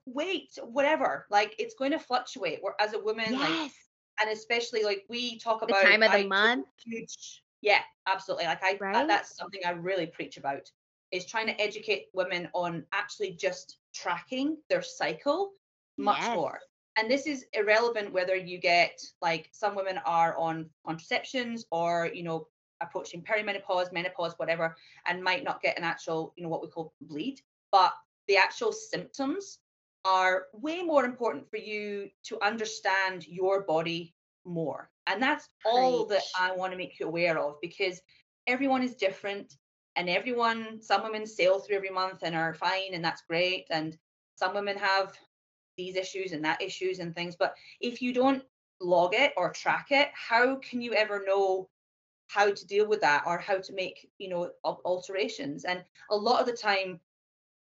wait, whatever. Like, it's going to fluctuate. Where as a woman, like, Yes. and especially like we talk about The time of the took month. huge yeah absolutely like i Right? that, that's something i really preach about is trying to educate women on actually just tracking their cycle much Yes. more and this is irrelevant whether you get like some women are on contraceptions or you know approaching perimenopause, menopause, whatever, and might not get an actual, you know, what we call bleed, but the actual symptoms are way more important for you to understand your body more. And that's all that I want to make you aware of because everyone is different and everyone, some women sail through every month and are fine and that's great. And some women have these issues and that issues and things. But if you don't log it or track it, how can you ever know how to deal with that or how to make, you know, alterations? And a lot of the time,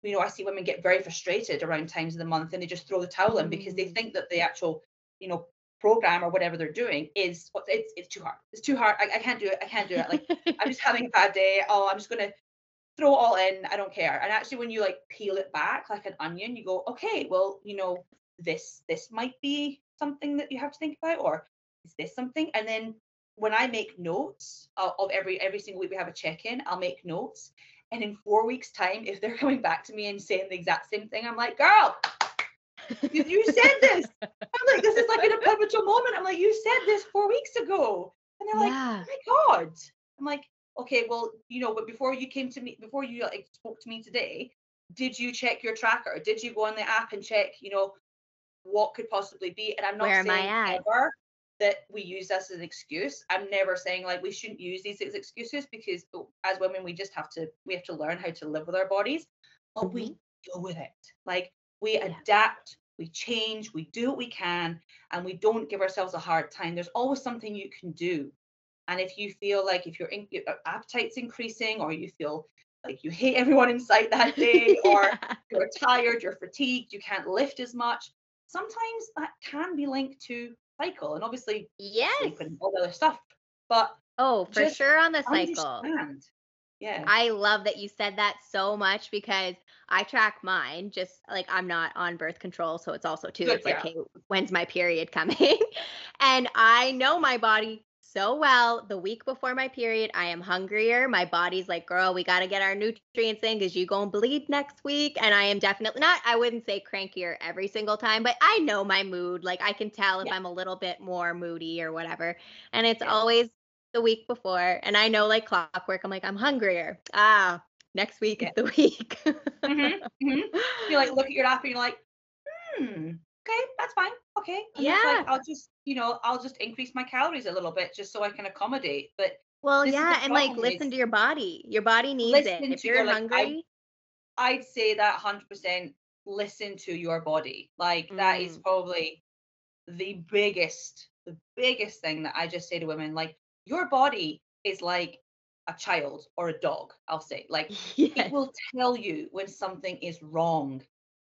you know, I see women get very frustrated around times of the month and they just throw the towel in because they mm. think that the actual, you know, program or whatever they're doing is it's it's too hard. It's too hard. I, I can't do it. I can't do it. Like I'm just having a bad day. Oh, I'm just gonna throw it all in. I don't care. And actually, when you like peel it back like an onion, you go, okay, well, you know, this this might be something that you have to think about, or is this something? And then when I make notes of, of every every single week we have a check in, I'll make notes. And in four weeks' time, if they're coming back to me and saying the exact same thing, I'm like, girl, you, you said this. I'm like, this is like in a pivotal moment. I'm like, you said this four weeks ago. And they're yeah. like, oh my God. I'm like, okay, well, you know, but before you came to me, before you like spoke to me today, did you check your tracker? Did you go on the app and check, you know, what could possibly be? And I'm not Where saying ever that we use this as an excuse. I'm never saying like we shouldn't use these as excuses because oh, as women we just have to we have to learn how to live with our bodies, but mm-hmm. we deal with it. Like we yeah. adapt, we change, we do what we can, and we don't give ourselves a hard time. There's always something you can do. And if you feel like if your, in, your uh, appetite's increasing or you feel like you hate everyone in sight that day or yeah. you're tired, you're fatigued, you can't lift as much, sometimes that can be linked to cycle and obviously yes and all the other stuff. But oh, for sure on the cycle. Understand. Yeah. I love that you said that so much because I track mine just like I'm not on birth control. So it's also too, Good, it's yeah. like, hey, when's my period coming? and I know my body so well. The week before my period, I am hungrier. My body's like, girl, we got to get our nutrients in because you going to bleed next week. And I am definitely not, I wouldn't say crankier every single time, but I know my mood. Like I can tell if yeah. I'm a little bit more moody or whatever. And it's yeah. always the week before. And I know like clockwork, I'm like, I'm hungrier. Ah, next week yeah. is the week. mm-hmm, mm-hmm. You like look at your app and you're like, hmm, okay, that's fine. Okay. And yeah. Like, I'll just, you know, I'll just increase my calories a little bit just so I can accommodate. But well, yeah, and like listen to your body. Your body needs it. If you're your, hungry, I, I'd say that hundred percent listen to your body. Like mm. that is mm. probably the biggest, the biggest thing that I just say to women. Like your body is like a child or a dog, I'll say. Like yes. it will tell you when something is wrong.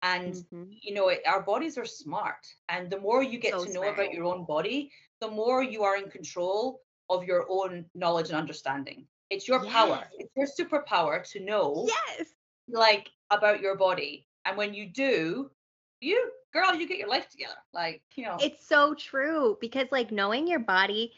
And mm-hmm. you know, it, our bodies are smart. And the more you get so to know smart. about your own body, the more you are in control of your own knowledge and understanding. It's your yes. power. It's your superpower to know yes. like about your body. And when you do, you girl, you get your life together. Like, you know. It's so true because like knowing your body,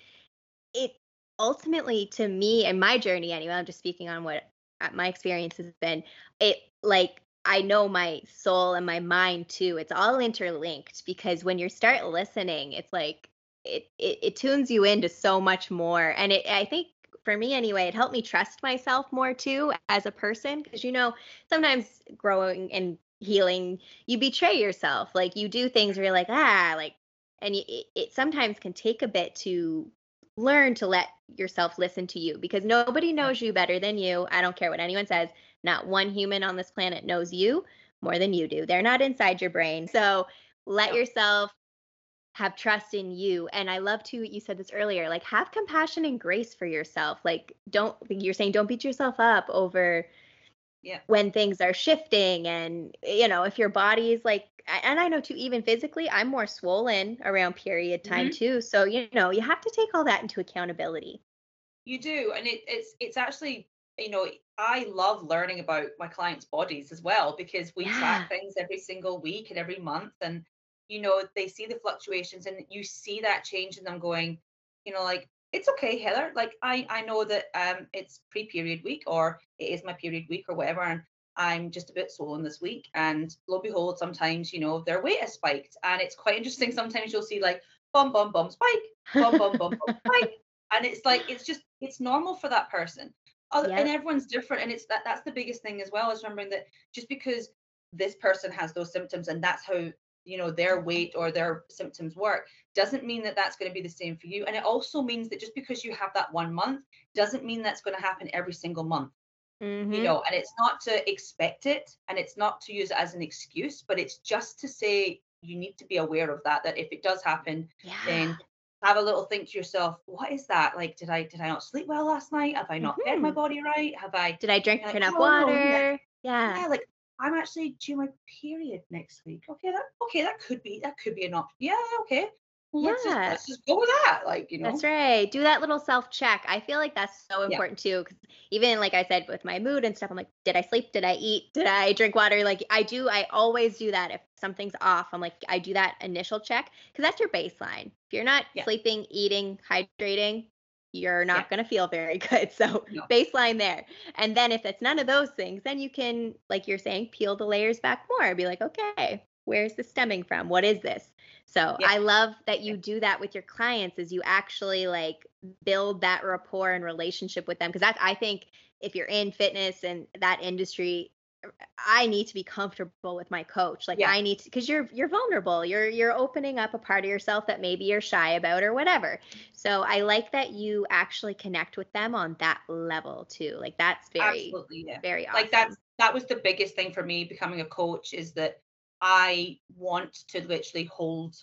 it ultimately to me and my journey anyway i'm just speaking on what uh, my experience has been it like i know my soul and my mind too it's all interlinked because when you start listening it's like it, it it tunes you into so much more and it i think for me anyway it helped me trust myself more too as a person because you know sometimes growing and healing you betray yourself like you do things where you're like ah like and it, it sometimes can take a bit to learn to let yourself listen to you because nobody knows you better than you. I don't care what anyone says. Not one human on this planet knows you more than you do. They're not inside your brain. So let yourself have trust in you. And I love to, you said this earlier, like have compassion and grace for yourself. Like, don't, you're saying don't beat yourself up over yeah. when things are shifting. And, you know, if your body is like and I know too, even physically, I'm more swollen around period time mm-hmm. too. So you know, you have to take all that into accountability. You do, and it, it's it's actually you know I love learning about my clients' bodies as well because we yeah. track things every single week and every month, and you know they see the fluctuations and you see that change in them going, you know, like it's okay, Heather. Like I I know that um it's pre-period week or it is my period week or whatever, and I'm just a bit swollen this week. And lo and behold, sometimes, you know, their weight has spiked. And it's quite interesting. Sometimes you'll see like bum, bum, bum, spike, bum, bum, bum, bum, spike. and it's like it's just it's normal for that person Other, and everyone's different and it's that that's the biggest thing as well is remembering that just because this person has those symptoms and that's how you know their weight or their symptoms work doesn't mean that that's going to be the same for you and it also means that just because you have that one month doesn't mean that's going to happen every single month Mhm. you know and it's not to expect it and it's not to use it as an excuse but it's just to say you need to be aware of that that if it does happen yeah. then have a little think to yourself what is that like did i did i not sleep well last night have i not fed my Mhm. body right have i Did I drink like, enough oh, water? yeah. Yeah. yeah like i'm actually due my period next week okay that okay that could be that could be an option yeah okay well, let's, just, Yeah. let's just go with that like you know That's right. Do that little self check. I feel like that's so Yeah. important too. Because even like I said, with my mood and stuff, I'm like, did I sleep? Did I eat? Did I drink water? Like I do. I always do that. If something's off, I'm like, I do that initial check because that's your baseline. If you're not Yeah. sleeping, eating, hydrating, you're not Yeah. going to feel very good. So No. baseline there. And then if it's none of those things, then you can, like you're saying, peel the layers back more. Be like, okay, where's this stemming from? What is this? So Yeah. I love that you do that with your clients is you actually like build that rapport and relationship with them because that's I think if you're in fitness and that industry er, I need to be comfortable with my coach. Like Yeah. I need to because you're you're vulnerable. You're you're opening up a part of yourself that maybe you're shy about or whatever. So I like that you actually connect with them on that level too. Like that's very absolutely yeah very awesome. like that's that was the biggest thing for me becoming a coach is that I want to literally hold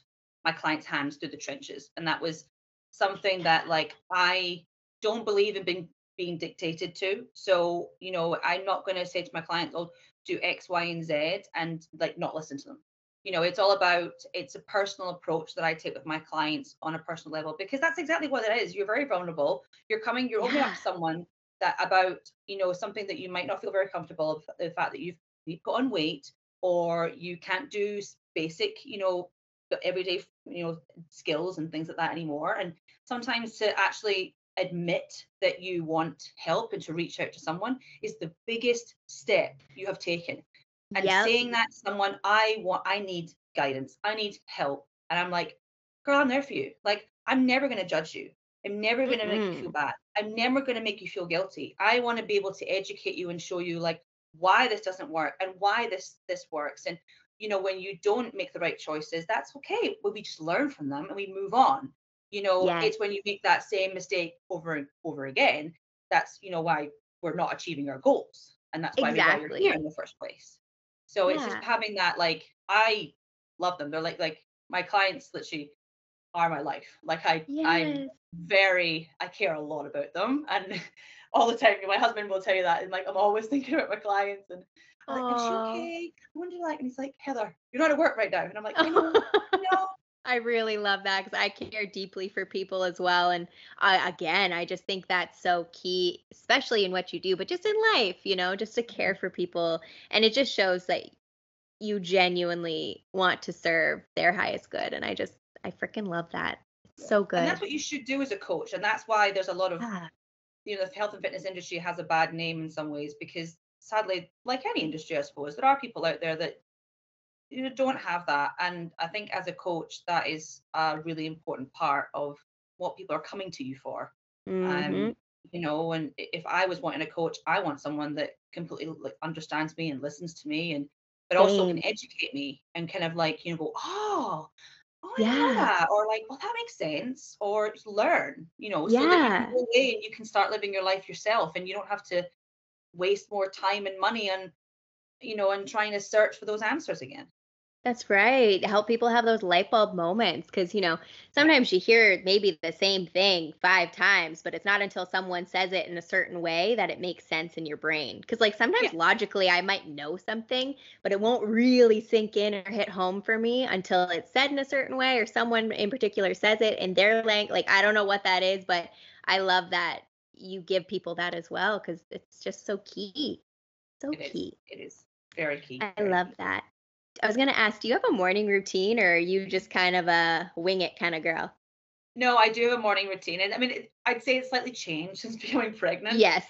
my clients' hands through the trenches. And that was something that like I don't believe in being being dictated to. So, you know, I'm not gonna say to my clients, oh, do X, Y, and Z and like not listen to them. You know, it's all about it's a personal approach that I take with my clients on a personal level because that's exactly what it is. You're very vulnerable. You're coming, you're opening up to someone that about, you know, something that you might not feel very comfortable of the fact that you've you put on weight or you can't do basic, you know, everyday, you know, skills and things like that anymore. And sometimes to actually admit that you want help and to reach out to someone is the biggest step you have taken. And Yep. saying that to someone, I want, I need guidance, I need help. And I'm like, girl, I'm there for you. Like, I'm never going to judge you. I'm never going to make you feel bad. I'm never going to make you feel guilty. I want to be able to educate you and show you like why this doesn't work and why this this works. And you know, when you don't make the right choices, that's okay. But we just learn from them and we move on. You know, Yes. it's when you make that same mistake over and over again. That's you know why we're not achieving our goals, and that's why we why you're Exactly. here in the first place. So it's just having that like I love them. They're like like my clients literally are my life. Like I I'm very I care a lot about them and all the time my husband will tell you that and like I'm always thinking about my clients and I'm like, is she okay? I wonder like and he's like, Heather, you're not at work right now. And I'm like, I know, I know. I really love that because I care deeply for people as well. And I, again, I just think that's so key, especially in what you do, but just in life, you know, just to care mm-hmm. for people. And it just shows that you genuinely want to serve their highest good. And I just, I freaking love that. It's so good. And that's what you should do as a coach. And that's why there's a lot of Yeah. You know, the health and fitness industry has a bad name in some ways because sadly, like any industry, I suppose, there are people out there that you know, don't have that. And I think as a coach, that is a really important part of what people are coming to you for. Mhm. Um, you know, and if I was wanting a coach, I want someone that completely like understands me and listens to me and but also can educate me and kind of like, you know, go, oh, oh, Yeah. Or like, well, that makes sense. Or learn, you know, so that you can go away and you can start living your life yourself and you don't have to waste more time and money on, you know, and trying to search for those answers again. That's right. Help people have those light bulb moments because, you know, sometimes you hear maybe the same thing five times, but it's not until someone says it in a certain way that it makes sense in your brain. Because, like, sometimes Yeah. logically I might know something, but it won't really sink in or hit home for me until it's said in a certain way or someone in particular says it in their language. Like, I don't know what that is, but I love that you give people that as well because it's just so key. So It is. key. It is very key. I very love key. that. I was gonna ask, do you have a morning routine or are you just kind of a wing it kind of girl? No, I do have a morning routine. And I mean, it, I'd say it's slightly changed since becoming pregnant. Yes.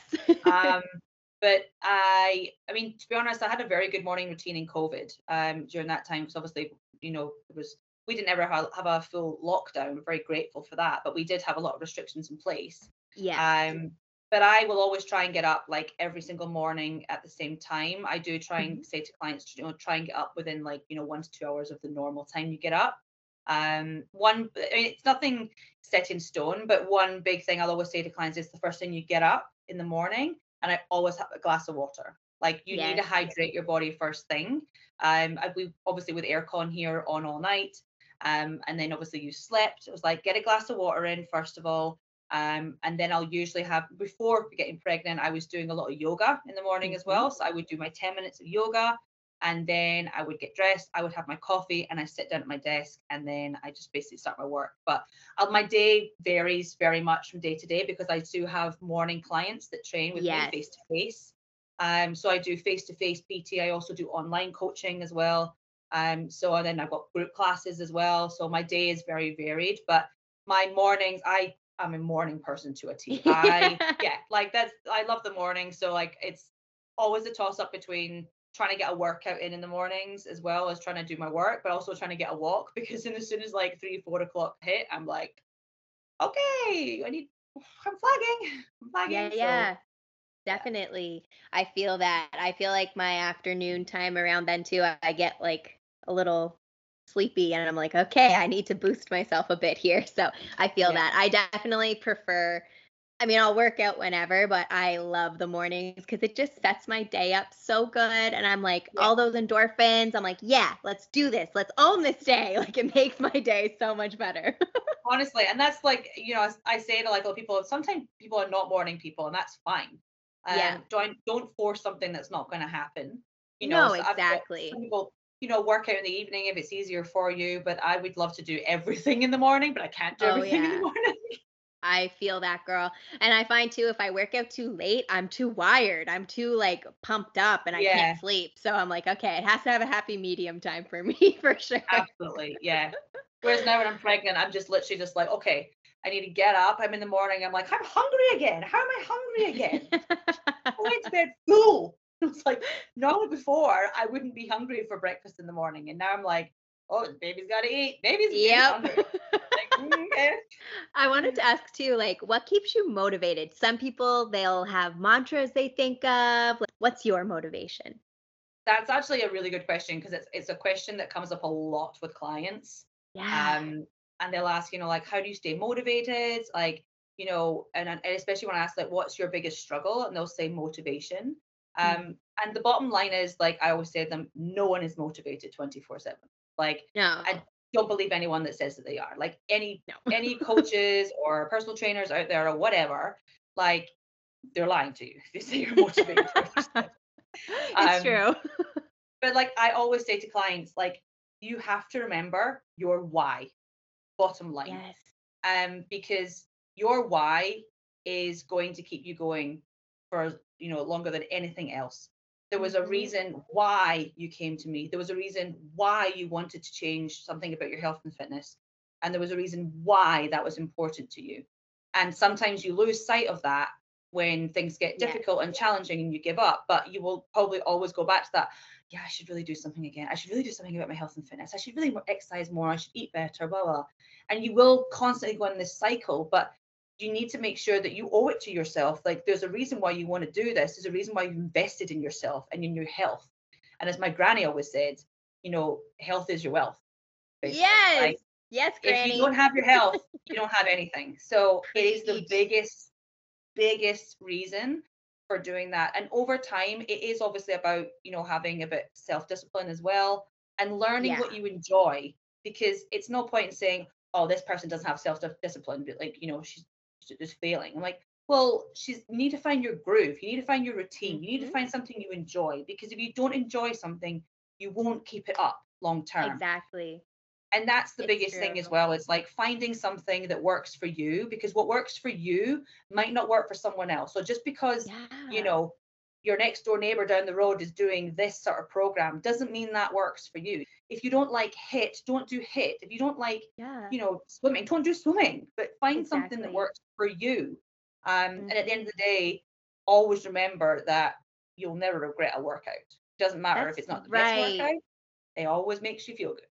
um, but I, I mean, to be honest, I had a very good morning routine in COVID um, during that time because obviously, you know, it was we didn't ever have, have a full lockdown. We're very grateful for that, but we did have a lot of restrictions in place. Yeah. Um, but I will always try and get up like every single morning at the same time. I do try and Mhm. say to clients, you know, try and get up within like, you know, one to two hours of the normal time you get up. Um, one, I mean, it's nothing set in stone, but one big thing I'll always say to clients is the first thing you get up in the morning, and I always have a glass of water. Like you need to hydrate your body first thing. Um, I- we obviously with aircon here on all night, um, and then obviously you slept. It was like get a glass of water in first of all, um, and then I'll usually have before getting pregnant, I was doing a lot of yoga in the morning as well. So I would do my 10 minutes of yoga and then I would get dressed, I would have my coffee and I sit down at my desk and then I just basically start my work. But uh, my day varies very much from day to day because I do have morning clients that train with Yes. me face to face. Um, so I do face to face PT. I also do online coaching as well. Um, so and then I've got group classes as well. So my day is very varied, but my mornings, I I'm a morning person to a T. I yeah, like that's I love the morning. So like it's always a toss up between trying to get a workout in in the mornings as well as trying to do my work, but also trying to get a walk because then as soon as like three four o'clock hit, I'm like, okay, I need I'm flagging. I'm flagging. Yeah, So, yeah. Definitely. I feel that. I feel like my afternoon time around then too, I, I get like a little sleepy and I'm like, okay, I need to boost myself a bit here. So I feel Yeah. that. I definitely prefer I mean, I'll work out whenever, but I love the mornings because it just sets my day up so good. And I'm like, Yeah. all those endorphins, I'm like, yeah, let's do this. Let's own this day. Like, it makes my day so much better. honestly and that's like you know I- say to like a lot of people sometimes people are not morning people and that's fine um, Yeah. don't don't force something that's not going to happen you No, know so exactly. people you know work out in the evening if it's easier for you but i would love to do everything in the morning but i can't do Oh, everything in the morning I feel that girl. And I find too, if I work out too late, I'm too wired. I'm too like pumped up and I Yeah. can't sleep. So I'm like, okay, it has to have a happy medium time for me for sure. absolutely yeah whereas now when i'm pregnant i'm just literally just like okay i need to get up i'm in the morning i'm like i'm hungry again how am i hungry again I went to bed full. It's like normally before I wouldn't be hungry for breakfast in the morning, and now I'm like, oh, baby's got to eat. Baby's, yep. hungry. Like, "Mm, okay. I wanted to ask too, like, what keeps you motivated? Some people, they'll have mantras they think of. Like, What's your motivation? That's actually a really good question because it's it's a question that comes up a lot with clients. Yeah. Um, and they'll ask, you know, like, how do you stay motivated? Like, you know, and, and especially when I ask, like, what's your biggest struggle? And they'll say motivation. Um, Mhm. and the bottom line is, like I always say to them, no one is motivated 24 7. Like, no. I don't believe anyone that says that they are. Like any No. any coaches or personal trainers out there or whatever, like they're lying to you if they say you're motivated. 24/7. it's um, true. but like I always say to clients, like you have to remember your why, bottom line. yes. Um, because your why is going to keep you going for you know longer than anything else. There was a Mhm. reason why you came to me. There was a reason why you wanted to change something about your health and fitness. And there was a reason why that was important to you. And sometimes you lose sight of that when things get difficult and challenging and you give up, but you will probably always go back to that. Yeah, I should really do something again. I should really do something about my health and fitness. I should really exercise more. I should eat better, blah, blah. blah. And you will constantly go in this cycle, but you need to make sure that you owe it to yourself. Like there's a reason why you want to do this. There's a reason why you've invested in yourself and in your health. And as my granny always said, you know, health is your wealth. basically. Yes. Like, yes, if Granny. you don't have your health, you don't have anything. So it is the biggest, biggest reason for doing that. And over time, it is obviously about, you know, having a bit self-discipline as well and learning what you enjoy. Because it's no point in saying, oh, this person doesn't have self-discipline, but like, you know, she's just failing. I'm like, well, she's you need to find your groove, you need to find your routine, you need to mm-hmm. find something you enjoy. Because if you don't enjoy something, you won't keep it up long term Exactly. and that's the It's biggest thing as well it's like finding something that works for you because what works for you might not work for someone else so just because Yeah. you know your next door neighbor down the road is doing this sort of program doesn't mean that works for you if you don't like HIIT don't do HIIT if you don't like Yeah. you know swimming don't do swimming but find something that works for you um and at the end of the day always remember that you'll never regret a workout It doesn't matter if it's not the right. best workout it always makes you feel good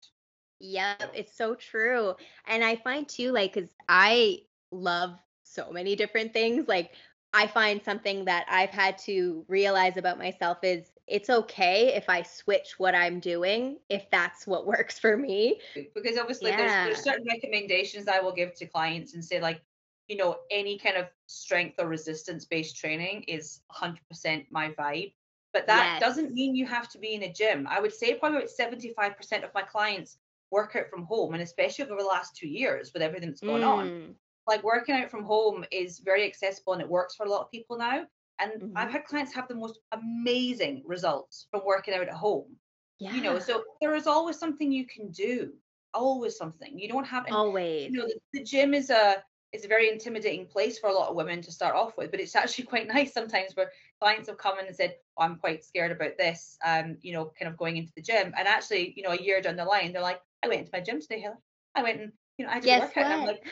Yep, it's so true. And I find too, like, because I love so many different things. Like, I find something that I've had to realize about myself is it's okay if I switch what I'm doing if that's what works for me. Because obviously yeah. there's, there's certain recommendations I will give to clients and say like, you know, any kind of strength or resistance based training is 100% my vibe. But that yes. doesn't mean you have to be in a gym. I would say probably about 75% of my clients work out from home, and especially over the last two years with everything that's going mm. on. Like working out from home is very accessible and it works for a lot of people now. And mm-hmm. I've had clients have the most amazing results from working out at home. Yeah. You know, so there is always something you can do. Always something. You don't have always. You know, the, the gym is a is a very intimidating place for a lot of women to start off with, but it's actually quite nice sometimes where clients have come in and said, oh, I'm quite scared about this, um, you know, kind of going into the gym. And actually, you know, a year down the line, they're like, I went into my gym today, Heather. I went and, you know, I did a workout. And I'm like,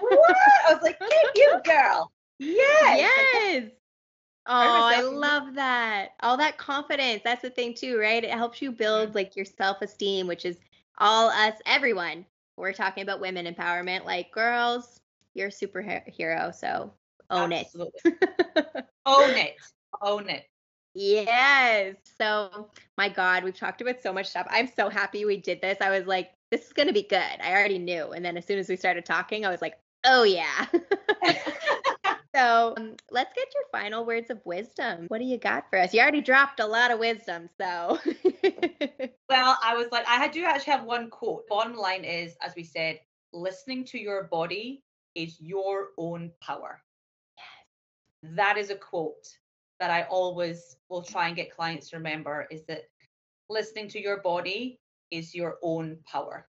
what? I was like, get you, girl. Yes. Yes. Oh, I love that. All that confidence. That's the thing too, right? It helps you build like your self-esteem, which is all us, everyone. We're talking about women empowerment. Like, girls, you're a superhero, so own Absolutely. it. own it. Own it. Yes. So, my God, we've talked about so much stuff. I'm so happy we did this. I was like, this is going to be good. I already knew. And then as soon as we started talking, I was like, oh, yeah. So um, let's get your final words of wisdom. What do you got for us? You already dropped a lot of wisdom, so. well, I was like, I do actually have one quote. Bottom line is, as we said, listening to your body is your own power. Yes. That is a quote that I always will try and get clients to remember is that listening to your body is your own power.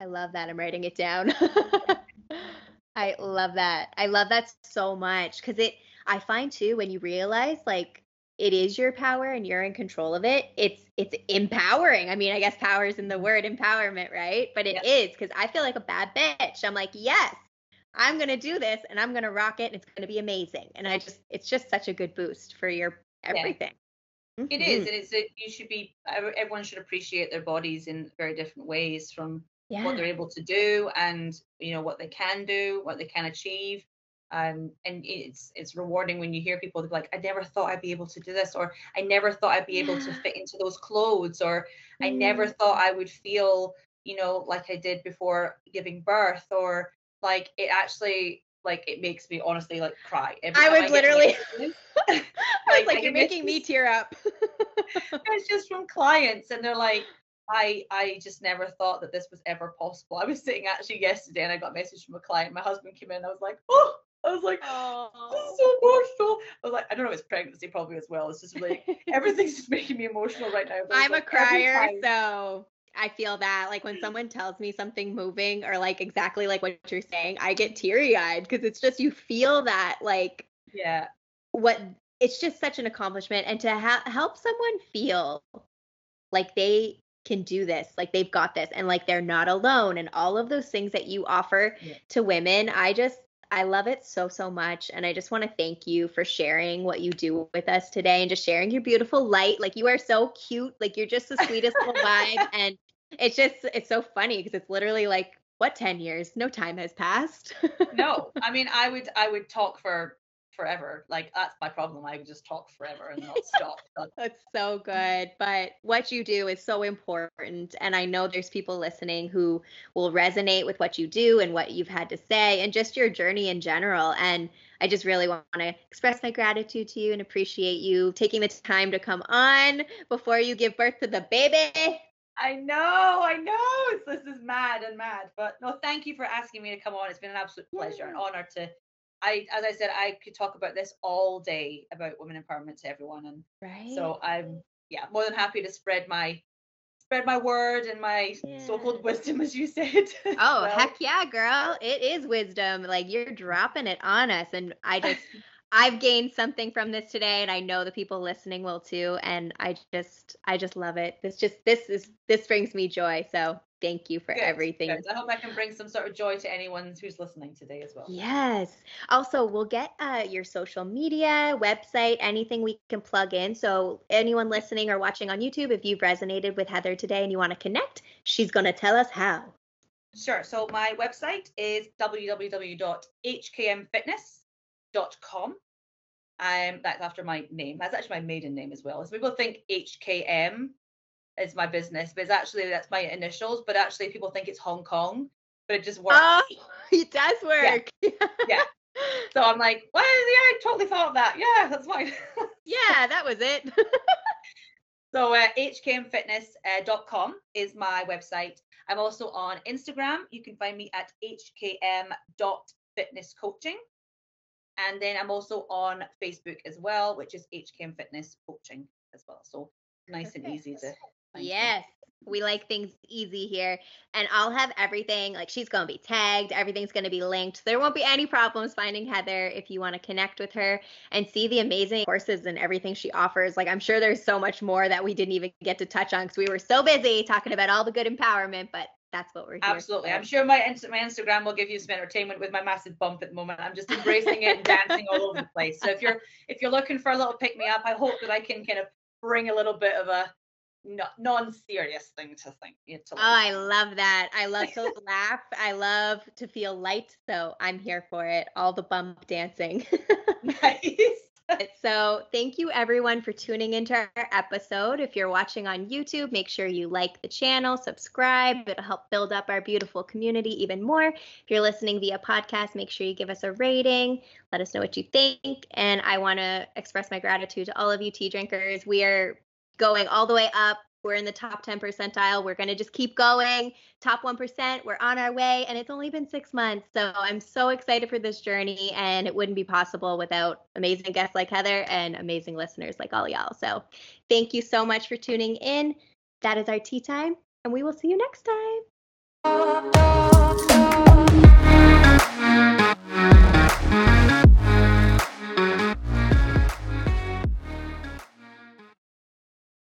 I love that. I'm writing it down. I love that. I love that so much because it, I find too, when you realize like it is your power and you're in control of it, it's it's empowering. I mean, I guess power is in the word empowerment, right? But it is because I feel like a bad bitch. I'm like, yes, I'm gonna do this and I'm gonna rock it and it's gonna be amazing. And I just, it's just such a good boost for your everything. Yeah. Mm-hmm. It is. It is. a, you should be. Everyone should appreciate their bodies in very different ways, from yeah. what they're able to do and you know what they can do what they can achieve um, and it's it's rewarding when you hear people like i never thought i'd be able to do this or i never thought i'd be yeah. able to fit into those clothes or mm. i never mm. thought i would feel you know like i did before giving birth or like it actually like it makes me honestly like cry Every i was literally like, I was like, you're making me tear up. it's just from clients, and they're like, I I just never thought that this was ever possible. I was sitting actually yesterday and I got a message from a client. My husband came in. I was like, oh, I was like, oh. this is so emotional. I was like, I don't know, it's pregnancy probably as well. It's just like everything's just making me emotional right now. I'm like, a crier, so I feel that like when mm. someone tells me something moving or like exactly like what you're saying, I get teary eyed because it's just you feel that like yeah what it's just such an accomplishment and to ha- help someone feel like they can do this like they've got this and like they're not alone and all of those things that you offer yeah. to women i just i love it so so much and i just want to thank you for sharing what you do with us today and just sharing your beautiful light. Like you are so cute like you're just the sweetest little vibe and it's just it's so funny because it's literally like what 10 years? No time has passed. No i mean i would i would talk for forever. Like that's my problem. I just talk forever and not stop. that's so good. But what you do is so important. And I know there's people listening who will resonate with what you do and what you've had to say and just your journey in general. And I just really want to express my gratitude to you and appreciate you taking the time to come on before you give birth to the baby. I know, I know. This is mad and mad. But no, thank you for asking me to come on. It's been an absolute pleasure, and honor to I, as I said, I could talk about this all day about women empowerment to everyone, and right. so I'm yeah more than happy to spread my spread my word and my yeah. so-called wisdom, as you said. Oh so. heck yeah, girl! It is wisdom. Like you're dropping it on us, and I just I've gained something from this today, and I know the people listening will too. And I just I just love it. This just this is this brings me joy. So Thank you for Good, everything. good. I hope I can bring some sort of joy to anyone who's listening today as well. Yes. Also, we'll get uh, your social media, website, anything we can plug in. So, anyone listening or watching on YouTube, if you've resonated with Heather today and you want to connect, she's going to tell us how. Sure. So, my website is www.hkmfitness.com. Um, that's after my name. That's actually my maiden name as well. So people think HKM is my business, but it's actually that's my initials. But actually, people think it's Hong Kong, but it just works. Oh, it does work. Yeah. yeah. So I'm like, well, yeah, I totally thought of that. Yeah, that's fine. yeah, that was it. so uh, hkmfitness.com uh, is my website. I'm also on Instagram. You can find me at hkm.fitnesscoaching. And then I'm also on Facebook as well, which is HKM Fitness Coaching as well. So nice and easy to Yes. We like things easy here. And I'll have everything, like she's going to be tagged, everything's going to be linked. There won't be any problems finding Heather if you want to connect with her and see the amazing courses and everything she offers. Like, I'm sure there's so much more that we didn't even get to touch on because we were so busy talking about all the good empowerment, but that's what we're here Absolutely. For. I'm sure my, my Instagram will give you some entertainment with my massive bump at the moment. I'm just embracing it and dancing all over the place. So if you're if you're looking for a little pick me up, I hope that I can kind of bring a little bit of a no, non-serious thing to think. To oh, I love that. I love to laugh. I love to feel light. So I'm here for it. All the bump dancing. nice. So, thank you everyone for tuning into our episode. If you're watching on YouTube, make sure you like the channel, subscribe. It'll help build up our beautiful community even more. If you're listening via podcast, make sure you give us a rating. Let us know what you think. And I want to express my gratitude to all of you tea drinkers. We are going all the way up. We're in the top 10 percentile. We're going to just keep going. Top 1%. We're on our way. And it's only been six months. So I'm so excited for this journey. And it wouldn't be possible without amazing guests like Heather and amazing listeners like all y'all. So thank you so much for tuning in. That is our tea time. And we will see you next time.